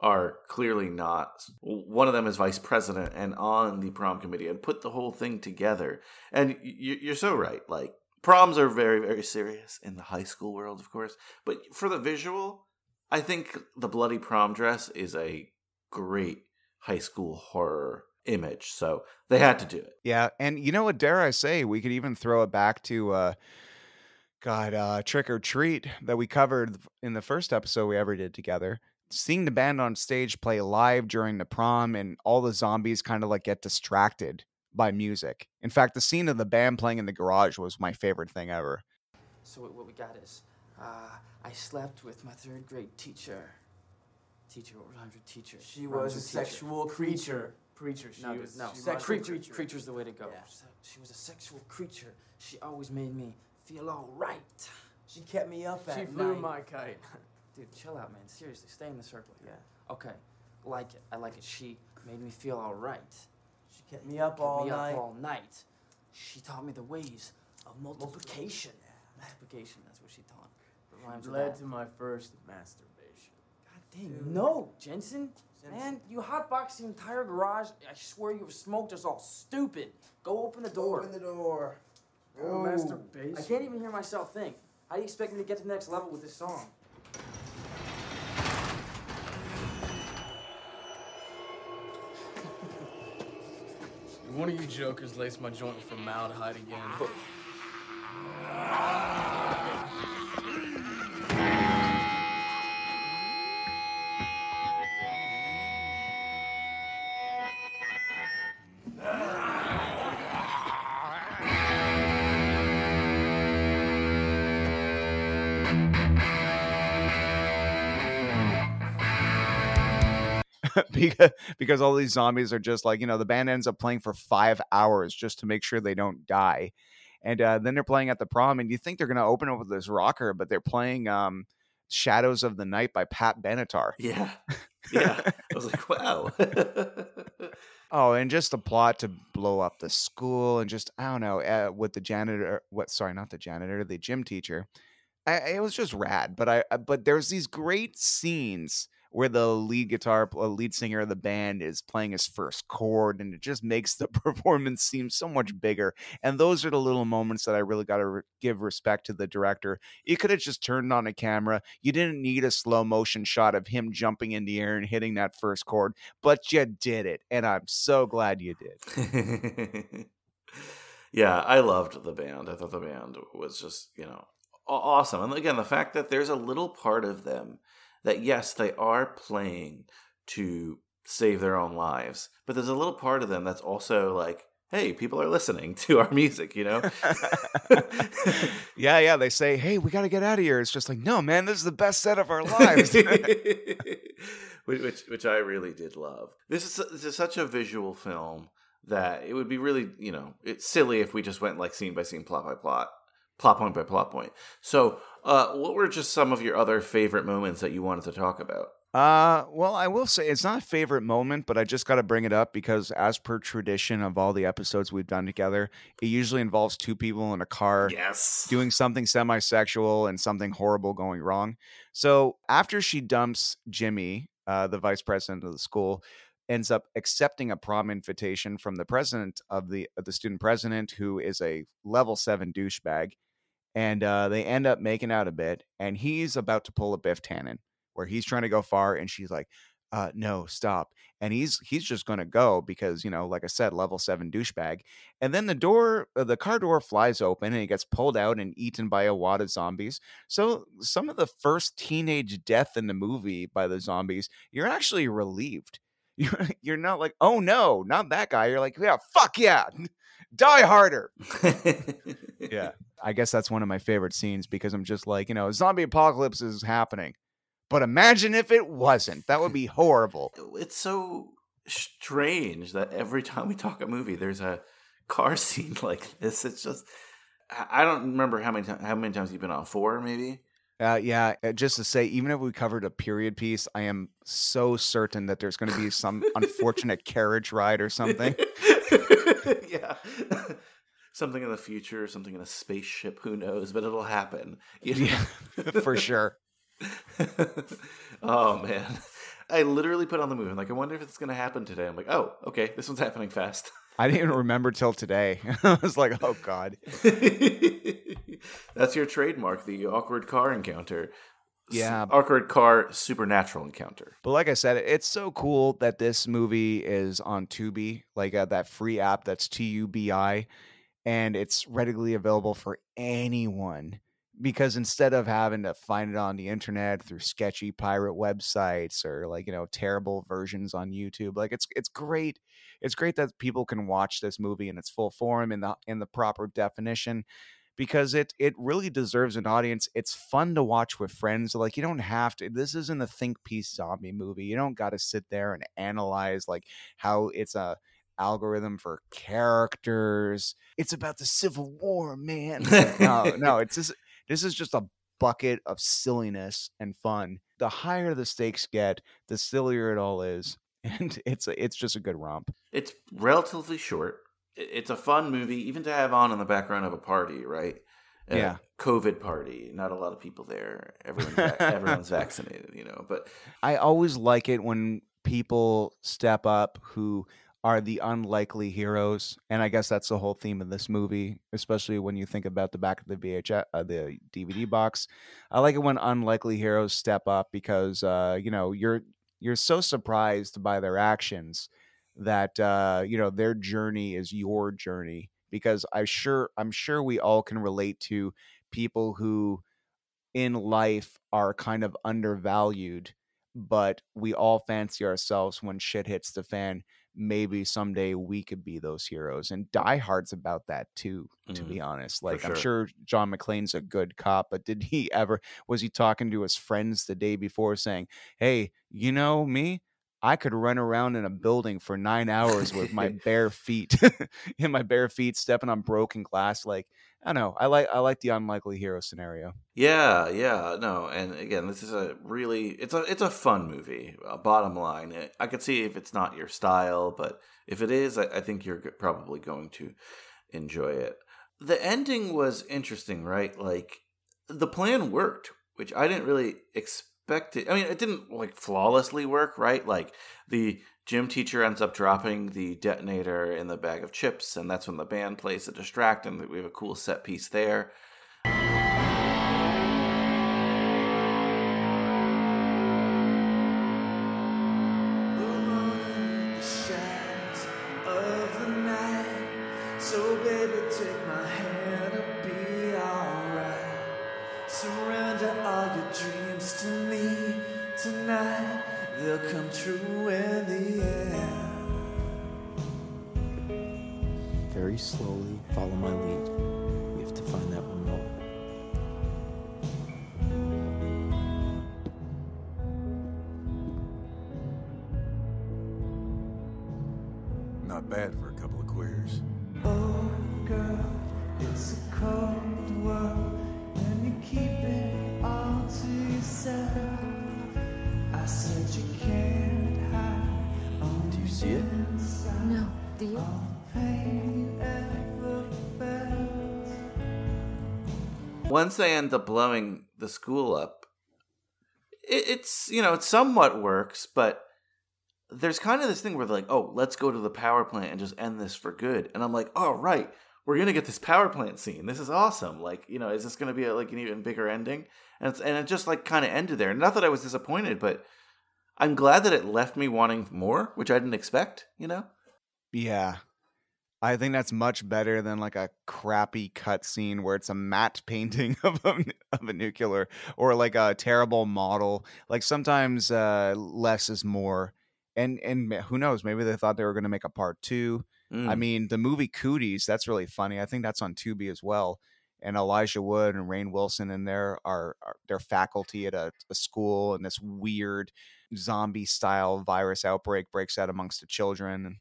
are clearly not. One of them is vice president and on the prom committee and put the whole thing together. And you- you're so right. Like proms are very, very serious in the high school world, of course. But for the visual, I think the bloody prom dress is a great high school horror image. So they had to do it. Yeah, and you know what? Dare I say, we could even throw it back to, uh, God, uh, Trick or Treat that we covered in the first episode we ever did together. Seeing the band on stage play live during the prom, and all the zombies kind of like get distracted by music. In fact, the scene of the band playing in the garage was my favorite thing ever. So what what we got is, uh, I slept with my third grade teacher. Teacher, what was her teacher? She was a her teacher? sexual creature. Preacher. She No, was no, she sexual was- creature. creature. Creature's the way to go. Yeah. So- she was a sexual creature. She always made me feel all right. She kept me up at night. She night. flew my kite. Dude, chill out, man. Seriously, stay in the circle. Yeah. Okay, like it. I like it. She made me feel all right. She kept me up Kept all me night. up all night. She taught me the ways of multiplication. Multiplication. That's what she taught. It Led to my first masturbation. God dang, no, Jensen. Man, you hotboxed the entire garage. I swear you've smoked us all stupid. Go open the door. Open the door. Oh, masturbation. I can't even hear myself think. How do you expect me to get to the next level with this song? One of you jokers laced my joint with formaldehyde again. Because because all these zombies are just like you know the band ends up playing for five hours just to make sure they don't die and uh, then they're playing at the prom and you think they're going to open up with this rocker but they're playing um, shadows of the night by pat benatar Yeah. Yeah. I was like, wow. oh and just the plot to blow up the school and just i don't know uh, with the janitor what sorry not the janitor the gym teacher I, it was just rad but i I- but there's these great scenes where the lead guitar, uh, lead singer of the band is playing his first chord, and it just makes the performance seem so much bigger. And those are the little moments that I really got to re- give respect to the director. You could have just turned on a camera. You didn't need a slow motion shot of him jumping in the air and hitting that first chord, but you did it, and I'm so glad you did. yeah, I loved the band. I thought the band was just, you know, awesome. And again, the fact that there's a little part of them that, yes, they are playing to save their own lives, but there's a little part of them that's also like, hey, people are listening to our music, you know? yeah, yeah. They say, "Hey, we got to get out of here." It's just like, no, man, this is the best set of our lives. which, which which I really did love. This is this is such a visual film that it would be really you know it's silly if we just went like scene by scene, plot by plot, plot point by plot point. So, uh, what were just some of your other favorite moments that you wanted to talk about? Uh, well, I will say it's not a favorite moment, but I just got to bring it up because, as per tradition of all the episodes we've done together, it usually involves two people in a car Yes, doing something semi sexual and something horrible going wrong. So, after she dumps Jimmy, uh, the vice president of the school, ends up accepting a prom invitation from the president of the of the student president, who is a level seven douchebag, and uh, they end up making out a bit, and he's about to pull a Biff Tannen where he's trying to go far and she's like uh no stop and he's he's just going to go because you know like i said level 7 douchebag and then the door uh, the car door flies open and he gets pulled out and eaten by a wad of zombies so some of the first teenage death in the movie by the zombies you're actually relieved you're, you're not like oh no not that guy you're like yeah fuck yeah die harder yeah i guess that's one of my favorite scenes because i'm just like you know zombie apocalypse is happening but imagine if it wasn't. That would be horrible. It's so strange that every time we talk a movie, there's a car scene like this. It's just I don't remember how many ti- how many times you've been on four, maybe. Uh, yeah, uh, just to say, even if we covered a period piece, I am so certain that there's going to be some unfortunate carriage ride or something. yeah. Something in the future, something in a spaceship, who knows, but it'll happen. you know? Yeah, for sure. oh man. I literally put on the movie. I'm like, I wonder if it's gonna happen today. I'm like, oh, okay, this one's happening fast. I didn't even remember till today. I was like, oh god. That's your trademark, the awkward car encounter. S- Yeah. Awkward car supernatural encounter. But like I said, it's so cool that this movie is on Tubi, like uh, that free app that's T U B I, and it's readily available for anyone. Because instead of having to find it on the internet through sketchy pirate websites or like you know terrible versions on YouTube, like it's it's great. It's great that people can watch this movie in its full form in the in the proper definition because it it really deserves an audience. It's fun to watch with friends. Like you don't have to. This isn't a think piece zombie movie. You don't got to sit there and analyze like how it's a algorithm for characters. It's about the Civil War, man. no, no, it's just this is just a bucket of silliness and fun. The higher the stakes get, the sillier it all is, and it's a, it's just a good romp. It's relatively short. It's a fun movie, even to have on in the background of a party, right? A Yeah. COVID party. Not a lot of people there. Everyone's, everyone's vaccinated, you know. But I always like it when people step up who are the unlikely heroes, and I guess that's the whole theme of this movie, especially when you think about the back of the VHS, uh, the DVD box. I like it when unlikely heroes step up because uh, you know you're you're so surprised by their actions that uh, you know their journey is your journey because I sure I'm sure we all can relate to people who in life are kind of undervalued, but we all fancy ourselves when shit hits the fan. Maybe someday we could be those heroes. And Die Hard's about that too, to Mhm. be honest. Like, I'm sure. sure John McClane's a good cop, but did he ever, was he talking to his friends the day before saying, Hey, you know me? I could run around in a building for nine hours with my bare feet, in my bare feet, stepping on broken glass. Like, I don't know. I like I like the unlikely hero scenario. Yeah, yeah, no, and again, this is a really it's a it's a fun movie. Uh, bottom line, I- I could see if it's not your style, but if it is, I, I think you're probably going to enjoy it. The ending was interesting, right? Like the plan worked, which I didn't really expect it. I mean, it didn't like flawlessly work, right? Like the gym teacher ends up dropping the detonator in the bag of chips, and that's when the band plays to distract, and we have a cool set piece there. Once they end up blowing the school up, it, it's you know it somewhat works, but there's kind of this thing where they're like, oh, let's go to the power plant and just end this for good, and I'm like, oh right, we're gonna get this power plant scene. This is awesome. Like you know, is this gonna be a, like an even bigger ending? And it's, and it just like kind of ended there. Not that I was disappointed, but I'm glad that it left me wanting more, which I didn't expect. You know. Yeah. I think that's much better than like a crappy cutscene where it's a matte painting of a, of a nuclear or like a terrible model. Like sometimes uh, less is more. And and who knows? Maybe they thought they were going to make a part two. I Mm. mean, the movie Cooties, that's really funny. I think that's on Tubi as well. And Elijah Wood and Rainn Wilson in there are, are their faculty at a, a school, and this weird zombie style virus outbreak breaks out amongst the children. And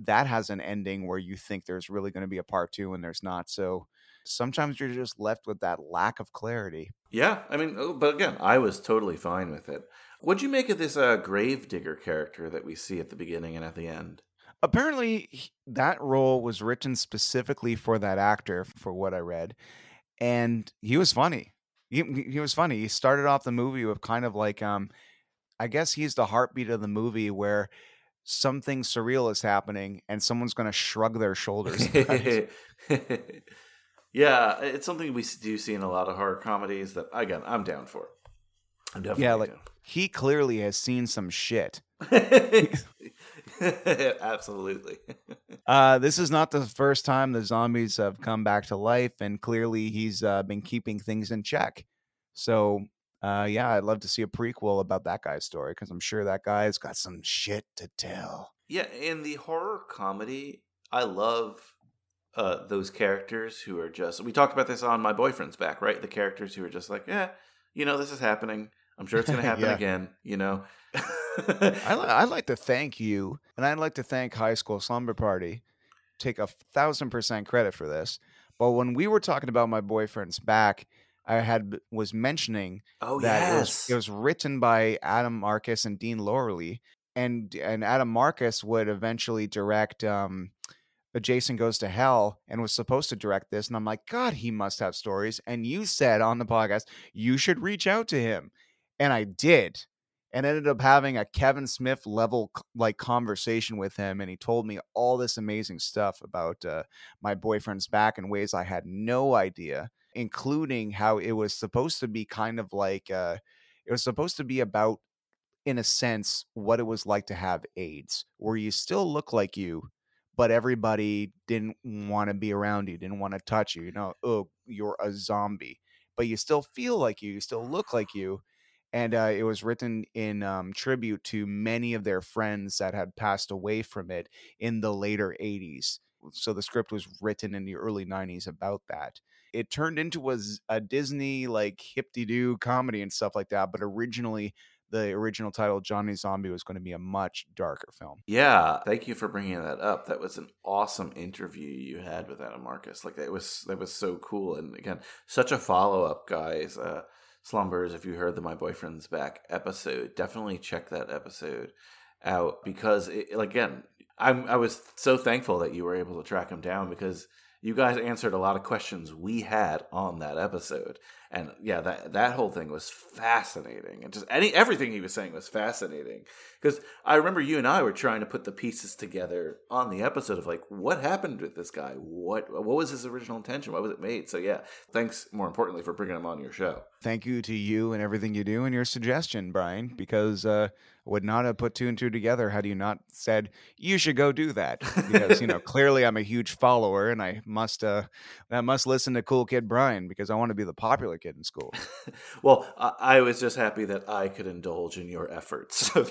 that has an ending where you think there's really going to be a part two and there's not. So sometimes you're just left with that lack of clarity. Yeah, I mean, oh, but again, I was totally fine with it. What'd you make of this uh, gravedigger character that we see at the beginning and at the end? Apparently, that role was written specifically for that actor, for what I read, and he was funny. He, he was funny. He started off the movie with kind of like, um, I guess he's the heartbeat of the movie where something surreal is happening and someone's going to shrug their shoulders. Yeah, it's something we do see in a lot of horror comedies that, again, I'm down for. I'm definitely yeah, like he clearly has seen some shit. Absolutely. Uh, this is not the first time the zombies have come back to life, and clearly he's uh, been keeping things in check. So, uh, yeah, I'd love to see a prequel about that guy's story because I'm sure that guy's got some shit to tell. Yeah, in the horror comedy, I love uh, those characters who are just. We talked about this on My Boyfriend's Back, right? The characters who are just like, yeah, you know, this is happening. I'm sure it's going to happen Yeah. again, you know? I I'd like to thank you, and I'd like to thank High School Slumber Party. Take a thousand percent credit for this. But when we were talking about my boyfriend's back, I had was mentioning Oh, that it was, it was written by Adam Marcus and Dean Lorey, and and Adam Marcus would eventually direct um, Jason Goes to Hell, and was supposed to direct this. And I'm like, God, he must have stories. And you said on the podcast you should reach out to him, and I did, and ended up having a Kevin Smith level like conversation with him, and he told me all this amazing stuff about uh, my boyfriend's back in ways I had no idea including how it was supposed to be kind of like uh it was supposed to be about in a sense what it was like to have AIDS where you still look like you but everybody didn't want to be around you didn't want to touch you you know oh you're a zombie but you still feel like you you still look like you and uh, it was written in um, tribute to many of their friends that had passed away from it in the later 80s so the script was written in the early 90s about that it turned into was a disney like hip-de-doo comedy and stuff like that but originally the original title johnny zombie was going to be a much darker film Yeah, thank you for bringing that up. That was an awesome interview you had with Adam Marcus. Like that was that was so cool. And again, such a follow up, guys. Uh, Slumbers, if you heard the My Boyfriend's Back episode, definitely check that episode out because it, again, I'm I was so thankful that you were able to track him down because You guys answered a lot of questions we had on that episode, and yeah, that that whole thing was fascinating, and just any everything he was saying was fascinating. Because I remember you and I were trying to put the pieces together on the episode of like what happened with this guy, what what was his original intention, why was it made? So yeah, thanks more importantly for bringing him on your show. Thank you to you and everything you do and your suggestion, Brian, because uh, I would not have put two and two together had you not said you should go do that. Because you know clearly I'm a huge follower and I must uh, I must listen to Cool Kid Brian because I want to be the popular kid in school. Well, I, I was just happy that I could indulge in your efforts. So,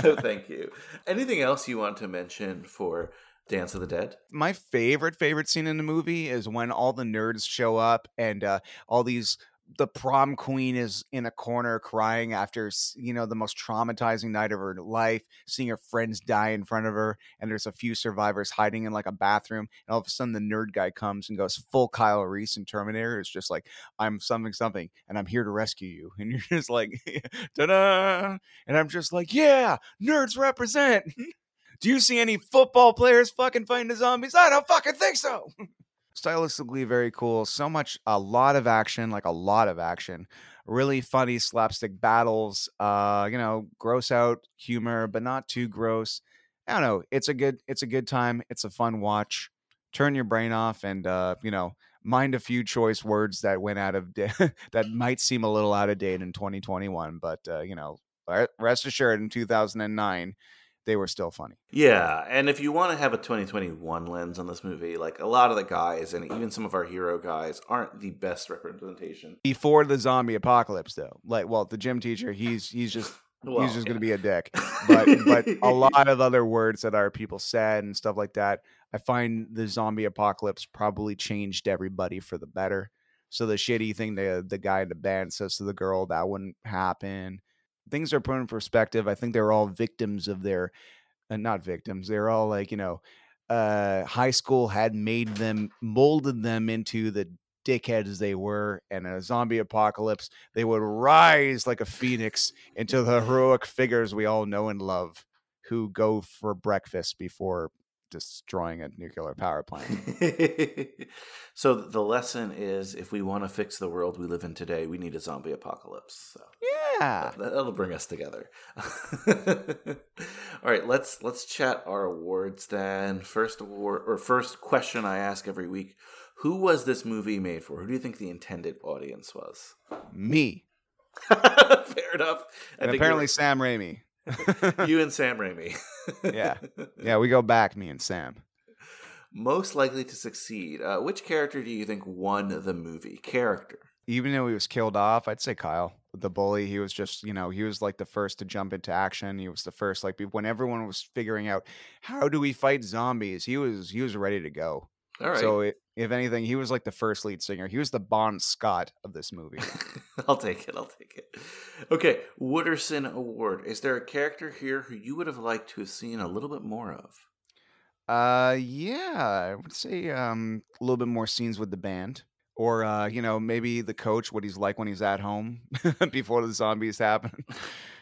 so thank you. Anything else you want to mention for Dance of the Dead? My favorite favorite scene in the movie is when all the nerds show up and uh, all these the prom queen is in a corner crying after you know the most traumatizing night of her life seeing her friends die in front of her and there's a few survivors hiding in like a bathroom and all of a sudden the nerd guy comes and goes full kyle reese in terminator it's just like i'm something something and i'm here to rescue you. And you're just like ta-da! And i'm just like yeah nerds represent. Do you see any football players fucking fighting the zombies? I don't fucking think so stylistically very cool so much a lot of action like a lot of action really funny slapstick battles uh you know gross out humor but not too gross. I don't know it's a good it's a good time it's a fun watch. Turn your brain off and uh you know mind a few choice words that went out of da- that might seem a little out of date in 2021 but uh you know rest assured in 2009 they were still funny Yeah, and if you want to have a 2021 lens on this movie, like a lot of the guys and even some of our hero guys aren't the best representation. before the zombie apocalypse though like well the gym teacher he's he's just Well, he's just yeah. going to be a dick but but a lot of other words that our people said and stuff like that i find the zombie apocalypse probably changed everybody for the better so the shitty thing the the guy in the band says to the girl that wouldn't happen things are put in perspective i think they're all victims of their uh, not victims they're all like you know uh high school had made them molded them into the dickheads they were and in a zombie apocalypse they would rise like a phoenix into the heroic figures we all know and love who go for breakfast before destroying a nuclear power plant so the lesson is if we want to fix the world we live in today, we need a zombie apocalypse. So yeah that- that'll bring us together. All right, let's let's chat our awards then. First award or first question I ask every week: Who was this movie made for? Who do you think the intended audience was? me Fair enough. I and apparently sam raimi you and Sam Raimi. yeah yeah we go back me and sam Most likely to succeed. Uh, which character do you think won the movie? Character. even though he was killed off, I'd say Kyle, the bully. He was just, you know, he was like the first to jump into action. He was the first, like, when everyone was figuring out how do we fight zombies, he was he was ready to go. All right. So, if anything, he was like the first lead singer. He was the Bon Scott of this movie. I'll take it. I'll take it. Okay, Wooderson Award. Is there a character here who you would have liked to have seen a little bit more of? Uh, yeah, I would say um a little bit more scenes with the band, or uh, you know, maybe the coach, what he's like when he's at home before the zombies happen.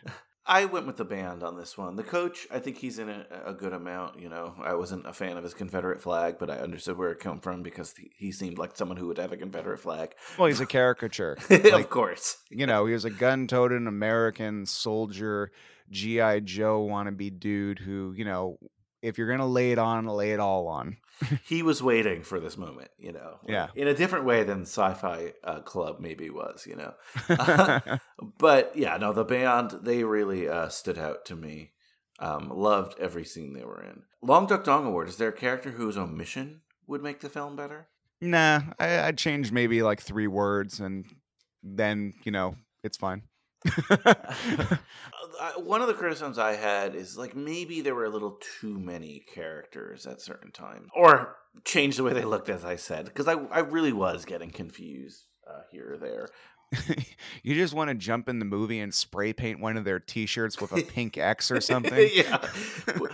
I went with the band on this one. The coach, I think he's in a, a good amount. You know, I wasn't a fan of his Confederate flag, but I understood where it came from because he, he seemed like someone who would have a Confederate flag. well, he's a caricature. of course. you know, he was a gun-toting American soldier, GI Joe wannabe dude who, you know, if you're gonna lay it on, lay it all on. he was waiting for this moment, you know. Yeah. In a different way than Sci-Fi uh, Club maybe was, you know. but yeah, no, the band they really uh, stood out to me. Um, loved every scene they were in. Long Duck Dong Award. Is there a character whose omission would make the film better? Nah, I, I'd change maybe like three words, and then you know it's fine. One of the criticisms I had is like maybe there were a little too many characters at certain times, or change the way they looked, as I said, because I I really was getting confused uh, here or there. you just want to jump in the movie and spray paint one of their T-shirts with a pink X or something. yeah,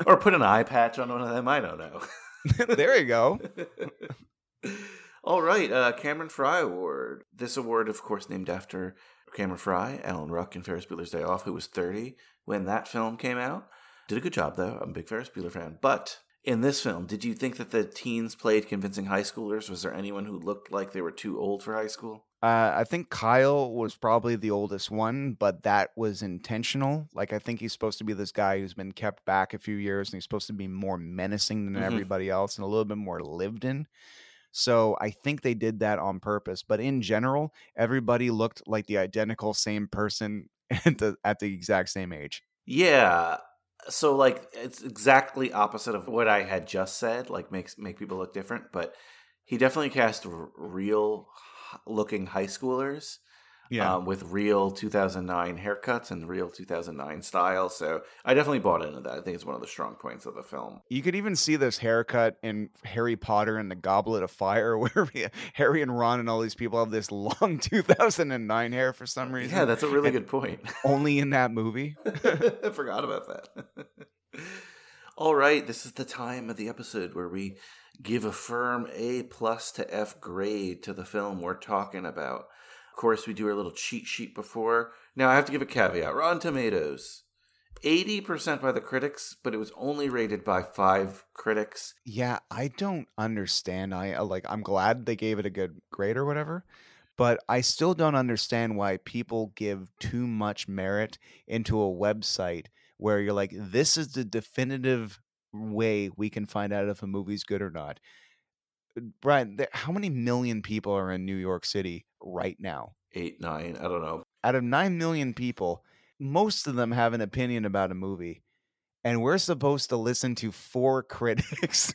or put an eye patch on one of them. I don't know. there you go. All right, uh, Cameron Fry Award. This award, of course, named after Cameron Fry, Alan Ruck, and Ferris Bueller's Day Off, who was 30 when that film came out. Did a good job, though. I'm a big Ferris Bueller fan. But in this film, did you think that the teens played convincing high schoolers? Was there anyone who looked like they were too old for high school? Uh, I think Kyle was probably the oldest one, but that was intentional. Like, I think he's supposed to be this guy who's been kept back a few years and he's supposed to be more menacing than Mhm. everybody else and a little bit more lived in. So I think they did that on purpose. But in general, everybody looked like the identical same person at the, at the exact same age. Yeah. So like it's exactly opposite of what I had just said. Like makes make people look different, but he definitely cast r- real looking high schoolers. Yeah. Um, with real 2009 haircuts and real 2009 style. So I definitely bought into that. I think it's one of the strong points of the film. You could even see this haircut in Harry Potter and the Goblet of Fire, where Harry and Ron and all these people have this long 2009 hair for some reason. Yeah, that's a really And good point. Only in that movie. I forgot about that. All right, this is the time of the episode where we give a firm A plus to F grade to the film we're talking about. Of course, we do our little cheat sheet before. Now, I have to give a caveat. Rotten Tomatoes, 80% by the critics, but it was only rated by five critics. Yeah, I don't understand. I uh, like I'm glad they gave it a good grade or whatever, but I still don't understand why people give too much merit into a website where you're like this is the definitive way we can find out if a movie's good or not. Brian, how many million people are in New York City right now? Eight, nine, I don't know. Out of 9 million people, most of them have an opinion about a movie and we're supposed to listen to four critics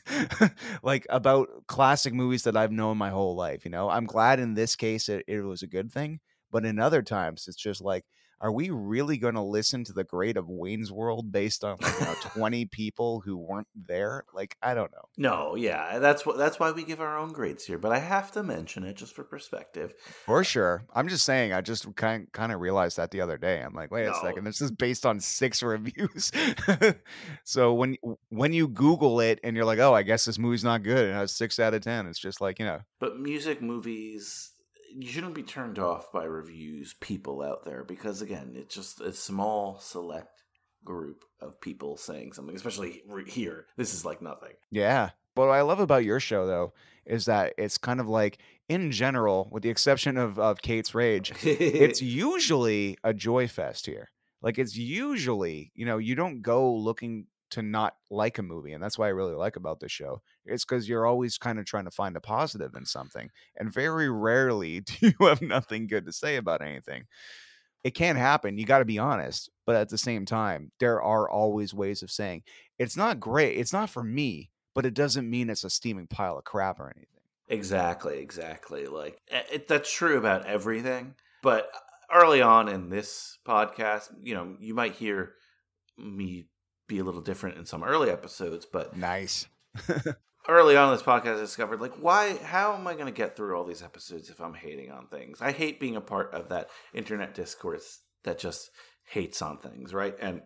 like about classic movies that I've known my whole life. You know, I'm glad in this case it, it was a good thing, but in other times it's just like, are we really going to listen to the grade of Wayne's World based on like you know 20 people who weren't there? Like, I don't know. No, yeah, that's what that's why we give our own grades here. But I have to mention it just for perspective. For sure. I'm just saying, I just kind kind of realized that the other day. I'm like, wait a second, this is based on six reviews. so when when you Google it and you're like, oh, I guess this movie's not good, it has six out of ten. It's just like you know, But music movies, you shouldn't be turned off by reviews, people out there, because again, it's just a small, select group of people saying something, especially here. This is like nothing. yeah. But what I love about your show though is that it's kind of like in general, with the exception of of Kate's Rage, it's usually a joy fest here. Like it's usually, you know, you don't go looking to not like a movie, and that's why I really like about this show. It's because you're always kind of trying to find a positive in something, and very rarely do you have nothing good to say about anything. It can't happen. You got to be honest, but at the same time, there are always ways of saying it's not great. It's not for me, but it doesn't mean it's a steaming pile of crap or anything. Exactly, exactly. Like eh, it, that's true about everything. But early on in this podcast, you know, you might hear me be a little different in some early episodes, but Nice. early on in this podcast I discovered like why how am I going to get through all these episodes if I'm hating on things? I hate being a part of that internet discourse that just hates on things, right? And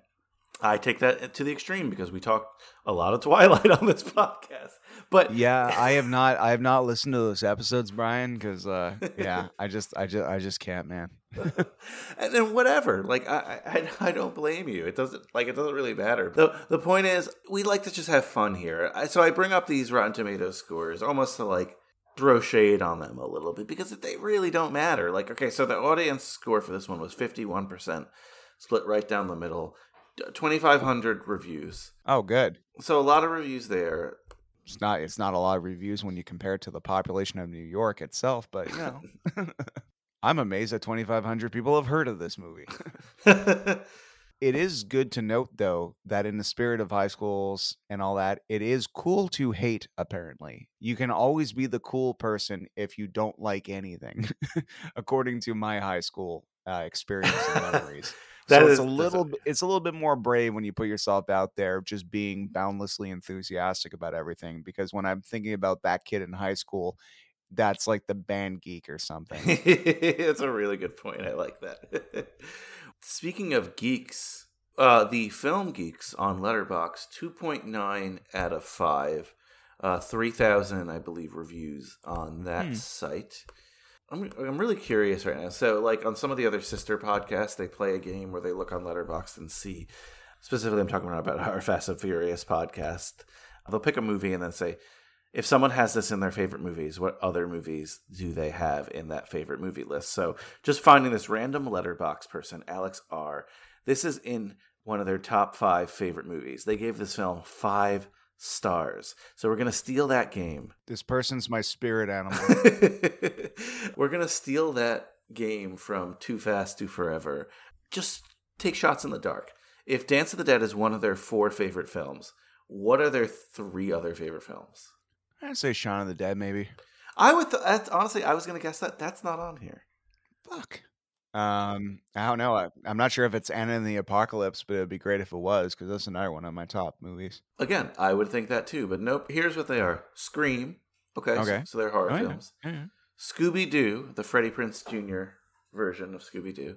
I take that to the extreme because we talk a lot of Twilight on this podcast. But yeah, I have not. I have not listened to those episodes, Brian, because uh, yeah, I just, I just, I just can't, man. and then whatever. Like I, I, I don't blame you. It doesn't like it doesn't really matter. the The point is, we like to just have fun here. I, so I bring up these Rotten Tomatoes scores almost to like throw shade on them a little bit because they really don't matter. Like okay, so the audience score for this one was fifty one percent, split right down the middle. Twenty five hundred reviews. Oh, good. So a lot of reviews there. It's not. It's not a lot of reviews when you compare it to the population of New York itself, but you know, I'm amazed that 2,500 people have heard of this movie. it is good to note, though, that in the spirit of high schools and all that, it is cool to hate. Apparently, you can always be the cool person if you don't like anything, according to my high school uh, experience and memories. That so is- it's a little, b- it's a little bit more brave when you put yourself out there, just being boundlessly enthusiastic about everything. Because when I'm thinking about that kid in high school, that's like the band geek or something. That's a really good point. I like that. Speaking of geeks, uh, the film geeks on Letterboxd, two point nine out of five, uh, three thousand, I believe, reviews on that Hmm. site. I'm I'm really curious right now. So, like on some of the other sister podcasts, they play a game where they look on Letterboxd and see. Specifically, I'm talking about our Fast and Furious podcast. They'll pick a movie and then say, if someone has this in their favorite movies, what other movies do they have in that favorite movie list? So just finding this random Letterboxd person, Alex R. This is in one of their top five favorite movies. They gave this film five stars. So we're gonna steal that game. This person's my spirit animal. we're gonna steal that game from Too Fast, Too Forever. Just take shots in the dark. If Dance of the Dead is one of their four favorite films, what are their three other favorite films? I'd say Shaun of the Dead, maybe. I would th- that's, honestly, I was gonna guess that that's not on here. Fuck. Um, I don't know. I, I'm not sure if it's Anna and the Apocalypse, but it'd be great if it was because that's another one of my top movies. Again, I would think that too, but nope. Here's what they are: Scream. Okay, Okay. So, so they're horror Oh, yeah. films. Yeah. Scooby Doo, the Freddie Prinze Jr. version of Scooby Doo,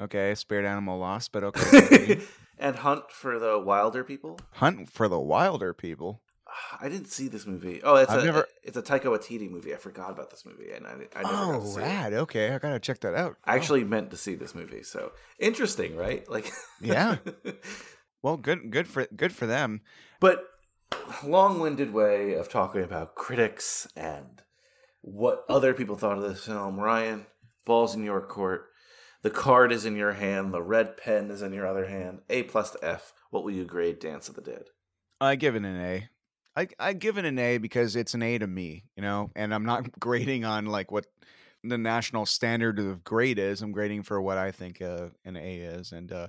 Okay, spirit animal lost, but okay. and Hunt for the Wilderpeople. Hunt for the Wilderpeople. I didn't see this movie. Oh, it's I've a never- it's a Taika Waititi movie. I forgot about this movie, and I, I never got Oh, to see it. rad. Okay, I gotta check that out. I actually meant to see this movie, so interesting, right? Like, Yeah. Well, good, good for good for them. but long-winded way of talking about critics and what other people thought of this film. Ryan, balls in your court. The card is in your hand. The red pen is in your other hand. A plus to F. What will you grade Dance of the Dead? I give it an A. I I give it an A because it's an A to me, you know, and I'm not grading on like what the national standard of grade is. I'm grading for what I think uh, an A is, and uh,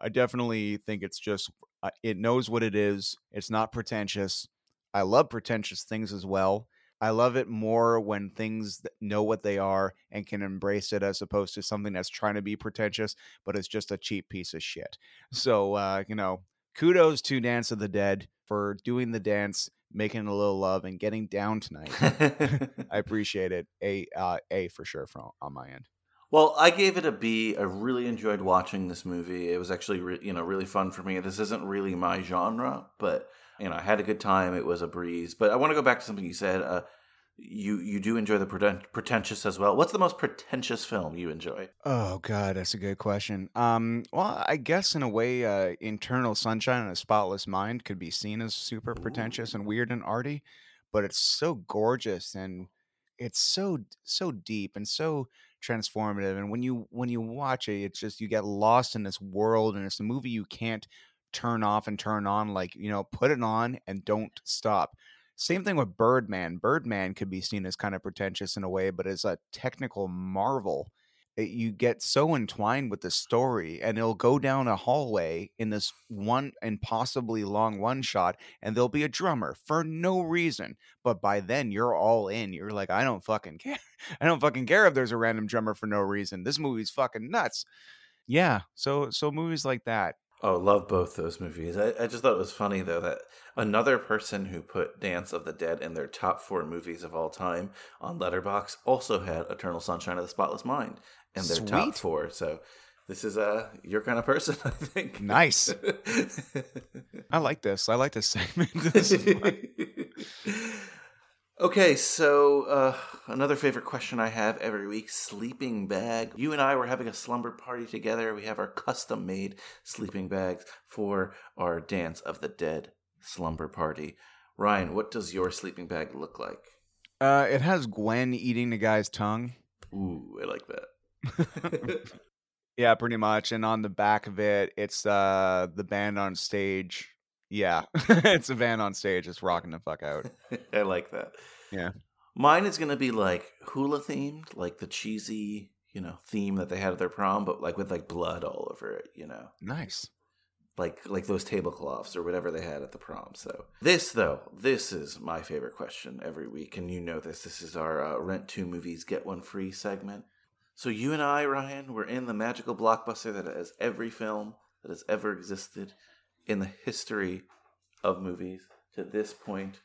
I definitely think it's just uh, it knows what it is. It's not pretentious. I love pretentious things as well. I love it more when things know what they are and can embrace it as opposed to something that's trying to be pretentious, but it's just a cheap piece of shit. So, uh, you know, kudos to Dance of the Dead for doing the dance, making a little love, and getting down tonight. I appreciate it. A uh, A for sure from on my end. Well, I gave it a B. I really enjoyed watching this movie. It was actually, re- you know, really fun for me. This isn't really my genre, but you know, I had a good time. It was a breeze. But I want to go back to something you said. Uh, you you do enjoy the preten- pretentious as well. What's the most pretentious film you enjoy? Oh God, that's a good question. Um, well, I guess in a way, uh, Eternal Sunshine and a Spotless Mind could be seen as super pretentious and weird and arty, but it's so gorgeous and it's so so deep and so transformative. And when you when you watch it, it's just you get lost in this world, and it's a movie you can't turn off and turn on. Like you know, put it on and don't stop. Same thing with Birdman. Birdman could be seen as kind of pretentious in a way, but as a technical marvel it- you get so entwined with the story and it'll go down a hallway in this one impossibly long one shot and there'll be a drummer for no reason but by then you're all in you're like i don't fucking care i don't fucking care if there's a random drummer for no reason this movie's fucking nuts yeah so so movies like that Oh, love both those movies. I, I just thought it was funny though that another person who put Dance of the Dead in their top four movies of all time on Letterboxd also had Eternal Sunshine of the Spotless Mind in their top four. So this is uh your kind of person, I think. nice i like this i like this segment This. Okay, so uh, another favorite question I have every week: sleeping bag. You and I were having a slumber party together. We have our custom-made sleeping bags for our Dance of the Dead slumber party. Ryan, what does your sleeping bag look like? uh it has gwen eating the guy's tongue Ooh, I like that. Yeah, pretty much. And on the back of it, it's uh the band on stage. Yeah, it's a band on stage. just rocking the fuck out. I like that. Yeah. Mine is gonna be like hula themed, like the cheesy, you know, theme that they had at their prom, but like with like blood all over it, you know. Nice. like like those tablecloths or whatever they had at the prom. So this though, this is my favorite question every week, and you know this. This is our uh, rent two movies get one free segment. So you and I, Ryan, we're in the magical blockbuster that has every film that has ever existed in the history of movies to this point.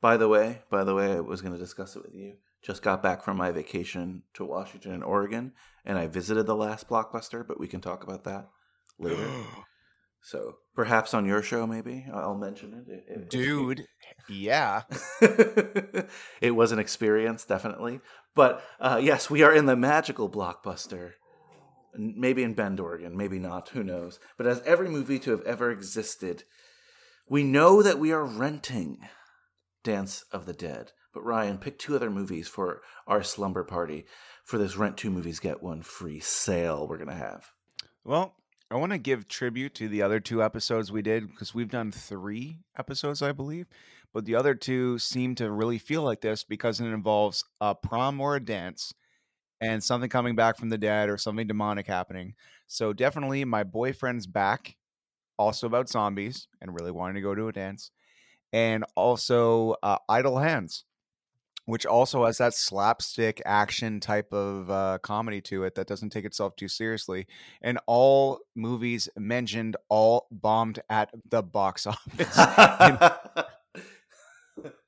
By the way, by the way, I was going to discuss it with you. Just got back from my vacation to Washington and Oregon, and I visited the last blockbuster, but we can talk about that later. So perhaps on your show, maybe I'll mention it. If- if- Dude, yeah. it was an experience, definitely. But uh, yes, we are in the magical blockbuster. Maybe in Bend, Oregon, maybe not. Who knows? But as every movie to have ever existed, We know that we are renting Dance of the Dead, but Ryan, pick two other movies for our slumber party for this rent two movies get one free sale we're gonna have. Well, I want to give tribute to the other two episodes we did because we've done three episodes, I believe. But the other two seem to really feel like this because it involves a prom or a dance and something coming back from the dead or something demonic happening. So definitely my boyfriend's back, also about zombies and really wanting to go to a dance. And also uh, Idle Hands, which also has that slapstick action type of uh, comedy to it that doesn't take itself too seriously. And all movies mentioned all bombed at the box office.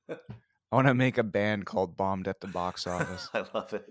I want to make a band called Bombed at the Box Office. I love it.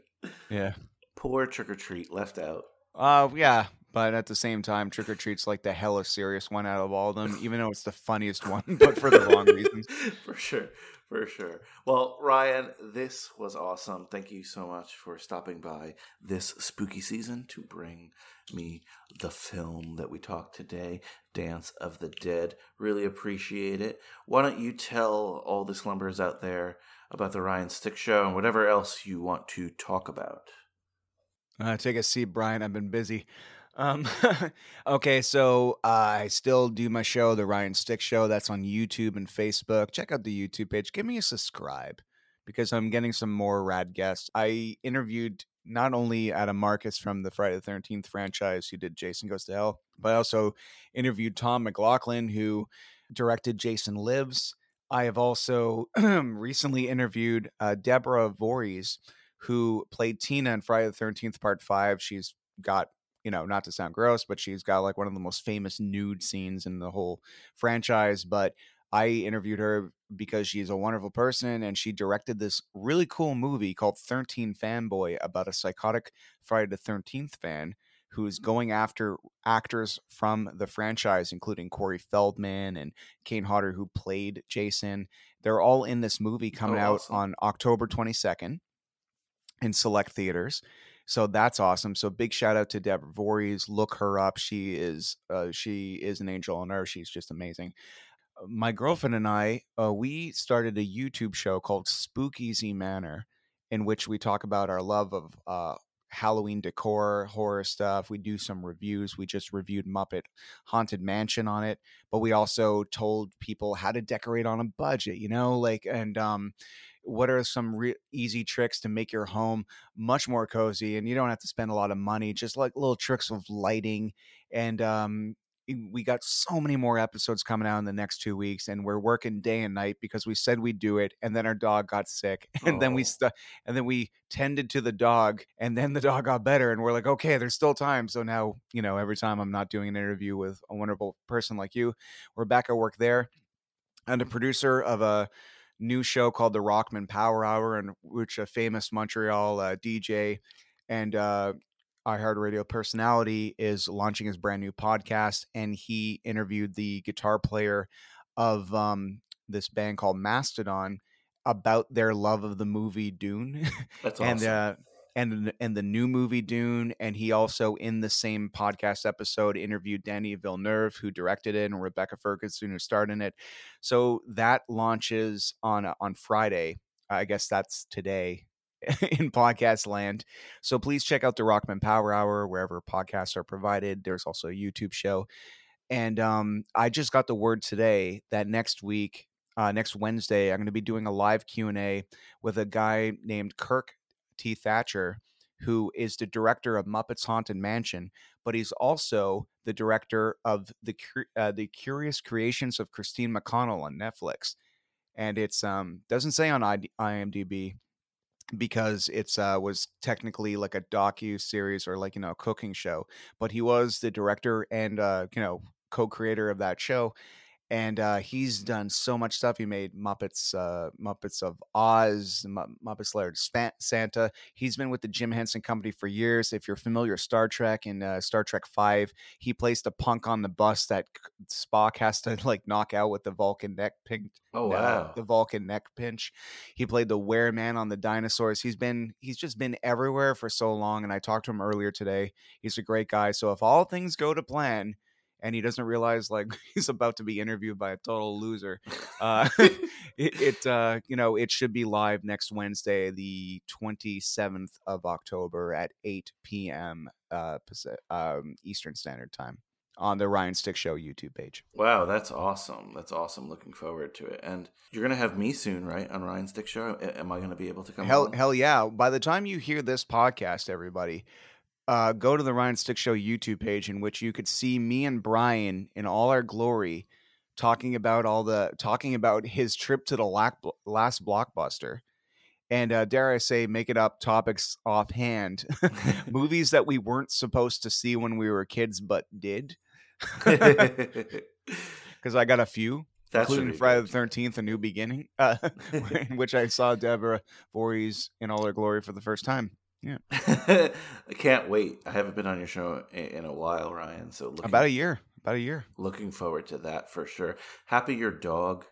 Yeah. Poor Trick or Treat left out. Uh, yeah, but at the same time, Trick or Treat's like the hella serious one out of all of them, even though it's the funniest one, but for the wrong reasons. for sure. For sure. Well, Ryan, this was awesome. Thank you so much for stopping by this spooky season to bring me the film that we talked today, Dance of the Dead. Really appreciate it. Why don't you tell all the slumbers out there about the Ryan Stick Show and whatever else you want to talk about? Uh, take a seat, Brian. I've been busy. Um, okay, so uh, I still do my show, The Ryan Stick Show. That's on YouTube and Facebook. Check out the YouTube page. Give me a subscribe because I'm getting some more rad guests. I interviewed not only Adam Marcus from the Friday the 13th franchise, who did Jason Goes to Hell, but I also interviewed Tom McLoughlin, who directed Jason Lives. I have also recently interviewed uh, Deborah Voorhees, who played Tina in Friday the 13th, Part 5. She's got you know, not to sound gross, but she's got like one of the most famous nude scenes in the whole franchise. But I interviewed her because she's a wonderful person and she directed this really cool movie called 13 Fanboy about a psychotic Friday the 13th fan who's mm-hmm. going after actors from the franchise, including Corey Feldman and Kane Hodder, who played Jason. They're all in this movie oh, coming Oh, out on October 22nd in select theaters. So that's awesome. So big shout out to Deborah Voorhees. Look her up. She is uh, she is an angel on earth. She's just amazing. Uh, My girlfriend and I, uh, we started a YouTube show called Spookeasy Manor, in which we talk about our love of uh, Halloween decor, horror stuff. We do some reviews. We just reviewed Muppet Haunted Mansion on it, but we also told people how to decorate on a budget. You know, like and um, what are some re- easy tricks to make your home much more cozy and you don't have to spend a lot of money just like little tricks of lighting and um we got so many more episodes coming out in the next two weeks and we're working day and night because we said we'd do it and then our dog got sick and then we Oh. stu- and then we tended to the dog and then the dog got better and we're like okay there's still time so now you know every time i'm not doing an interview with a wonderful person like you we're back at work there and a producer of a new show called the Rockman Power Hour, and which a famous Montreal uh, DJ and uh, iHeartRadio personality is launching his brand new podcast. And he interviewed the guitar player of um, this band called Mastodon about their love of the movie Dune. That's and uh, and and the new movie Dune, and he also in the same podcast episode interviewed Denis Villeneuve, who directed it, and Rebecca Ferguson, who starred in it. So that launches on uh, on Friday. I guess that's today in podcast land. So please check out the Rockman Power Hour wherever podcasts are provided. There's also a YouTube show, and um, I just got the word today that next week, uh, next Wednesday, I'm going to be doing a live Q and A with a guy named Kirk T. Thatcher, who is the director of Muppets Haunted Mansion, but he's also the director of the uh, the Curious Creations of Christine McConnell on Netflix, and it's um doesn't say on IMDb because it's uh was technically like a docu series or like you know a cooking show, but he was the director and uh you know co-creator of that show and uh, he's done so much stuff. He made Muppets, uh, Muppets of Oz, Mu- Muppets Letters to Santa. He's been with the Jim Henson Company for years. If you're familiar with Star Trek and uh, Star Trek Five, he plays the punk on the bus that Spock has to like knock out with the Vulcan neck pinch. Oh, uh, wow. the Vulcan neck pinch. He played the Wereman on the dinosaurs. He's been he's just been everywhere for so long. And I talked to him earlier today. He's a great guy. So if all things go to plan and he doesn't realize like he's about to be interviewed by a total loser. Uh, it, it uh, you know it should be live next Wednesday, the twenty seventh of October at eight p.m. Uh, um, Eastern Standard Time on the Ryan Stick Show YouTube page. Wow, that's awesome. That's awesome. Looking forward to it. And you're gonna have me soon, right, on Ryan Stick Show? Am I gonna be able to come? Hell, on? hell yeah! By the time you hear this podcast, everybody, uh, go to the Ryan Stick Show YouTube page, in which you could see me and Brian in all our glory, talking about all the talking about his trip to the last blockbuster, and uh, dare I say, make it up topics offhand, movies that we weren't supposed to see when we were kids but did. Because I got a few, That should including Friday the Thirteenth: A New Beginning, uh, in which I saw Deborah Voorhees in all her glory for the first time. Yeah, I can't wait. I haven't been on your show in, in a while, Ryan. So looking, about a year. About a year. looking forward to that for sure. Happy your dog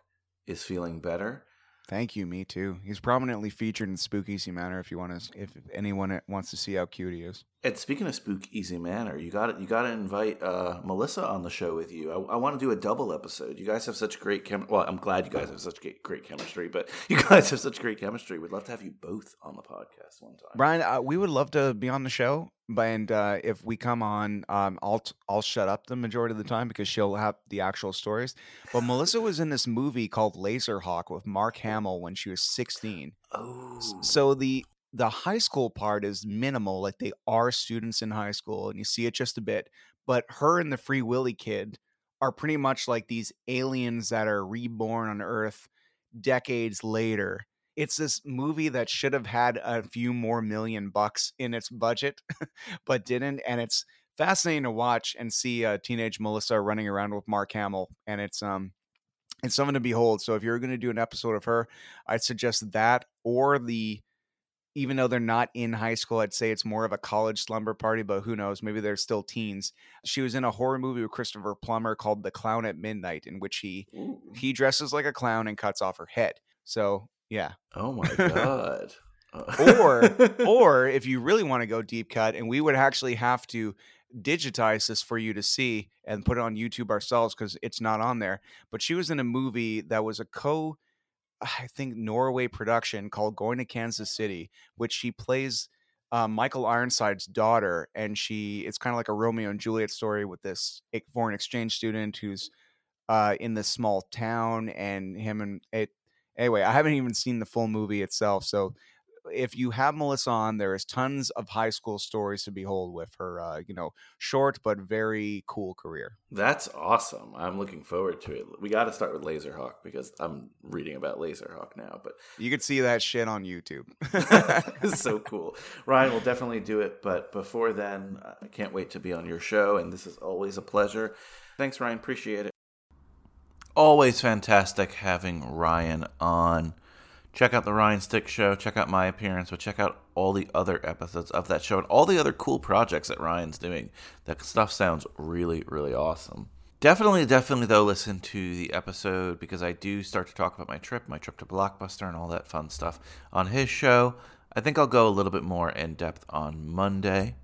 is feeling better. Thank you. Me too. He's prominently featured in Spook Easy Manor. If you want to, if anyone wants to see how cute he is. And speaking of Spook Easy Manor, you got You got to invite uh, Melissa on the show with you. I, I want to do a double episode. You guys have such great chem. Well, I'm glad you guys have such great, great chemistry, but you guys have such great chemistry. We'd love to have you both on the podcast one time. Brian, uh, we would love to be on the show, and uh, if we come on, um, I'll t- I'll shut up the majority of the time because she'll have the actual stories. But Melissa was in this movie called Laserhawk with Mark Hamill when she was sixteen. Oh, So the the high school part is minimal, like they are students in high school, and you see it just a bit. But her and the Free Willy kid are pretty much like these aliens that are reborn on Earth decades later. It's this movie that should have had a few more million bucks in its budget, but didn't. And it's fascinating to watch and see uh, teenage Melissa running around with Mark Hamill, and it's um it's something to behold. So if you're going to do an episode of her, I'd suggest that or the even though they're not in high school, I'd say it's more of a college slumber party, but who knows? Maybe they're still teens. She was in a horror movie with Christopher Plummer called The Clown at Midnight, in which he he dresses like a clown and cuts off her head. So yeah. oh my god. Or or if you really want to go deep cut, and we would actually have to digitize this for you to see and put it on YouTube ourselves because it's not on there. But she was in a movie that was a co I think Norway production called Going to Kansas City, which she plays uh, Michael Ironside's daughter, and she it's kind of like a Romeo and Juliet story with this foreign exchange student who's uh, in this small town, and him and it. Anyway, I haven't even seen the full movie itself, so if you have Melissa on, there is tons of high school stories to behold with her. Uh, you know, short but very cool career. That's awesome. I'm looking forward to it. We got to start with Laserhawk because I'm reading about Laserhawk now, but You could see that shit on YouTube. it's so cool. Ryan will definitely do it, but before then, I can't wait to be on your show, and this is always a pleasure. Thanks, Ryan. Appreciate it. Always fantastic having Ryan on. Check out the Ryan Stick Show. Check out my appearance, but check out all the other episodes of that show and all the other cool projects that Ryan's doing. That stuff sounds really, really awesome. Definitely, definitely, though, listen to the episode because I do start to talk about my trip, my trip to Blockbuster, and all that fun stuff on his show. I think I'll go a little bit more in depth on Monday.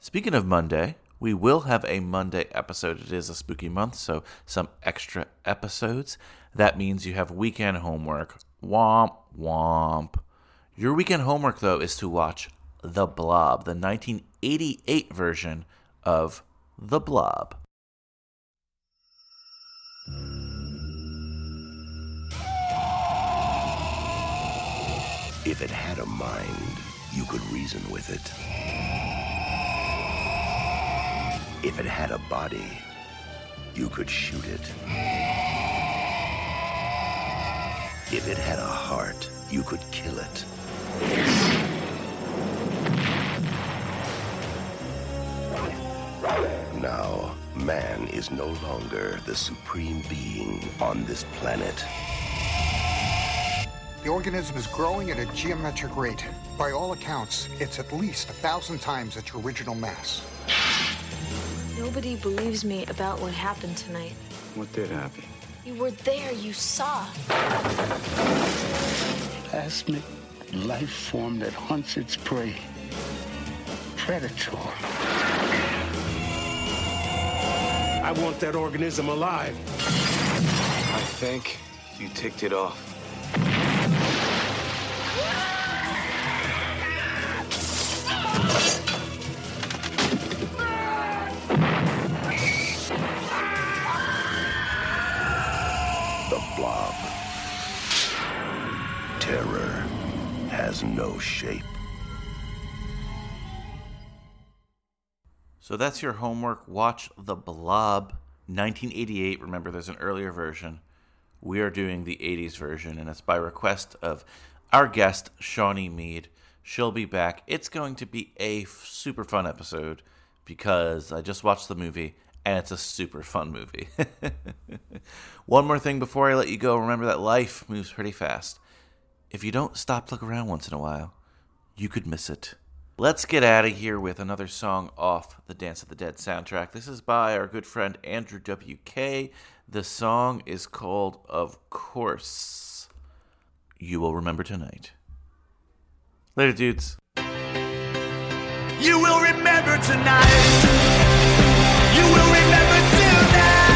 Speaking of Monday, we will have a Monday episode. It is a spooky month, so some extra episodes. That means you have weekend homework. Womp womp. Your weekend homework, though, is to watch The Blob, the 1988 version of The Blob. If it had a mind, you could reason with it. If it had a body, you could shoot it. If it had a heart, you could kill it. Now, man is no longer the supreme being on this planet. The organism is growing at a geometric rate. By all accounts, it's at least a thousand times its original mass. Nobody believes me about what happened tonight. What did happen? You were there, you saw. Plasmic life form that hunts its prey. Predator. I want that organism alive. I think you ticked it off. Has no shape. So that's your homework. Watch The Blob 1988. Remember, there's an earlier version. We are doing the 80s version, and it's by request of our guest, Shawnee Mead. She'll be back. It's going to be a super fun episode because I just watched the movie and it's a super fun movie. One more thing before I let you go remember that life moves pretty fast. If you don't stop to look around once in a while, you could miss it. Let's get out of here with another song off the Dance of the Dead soundtrack. This is by our good friend Andrew W.K. The song is called Of Course. You will remember tonight. Later, dudes. You will remember tonight. You will remember tonight.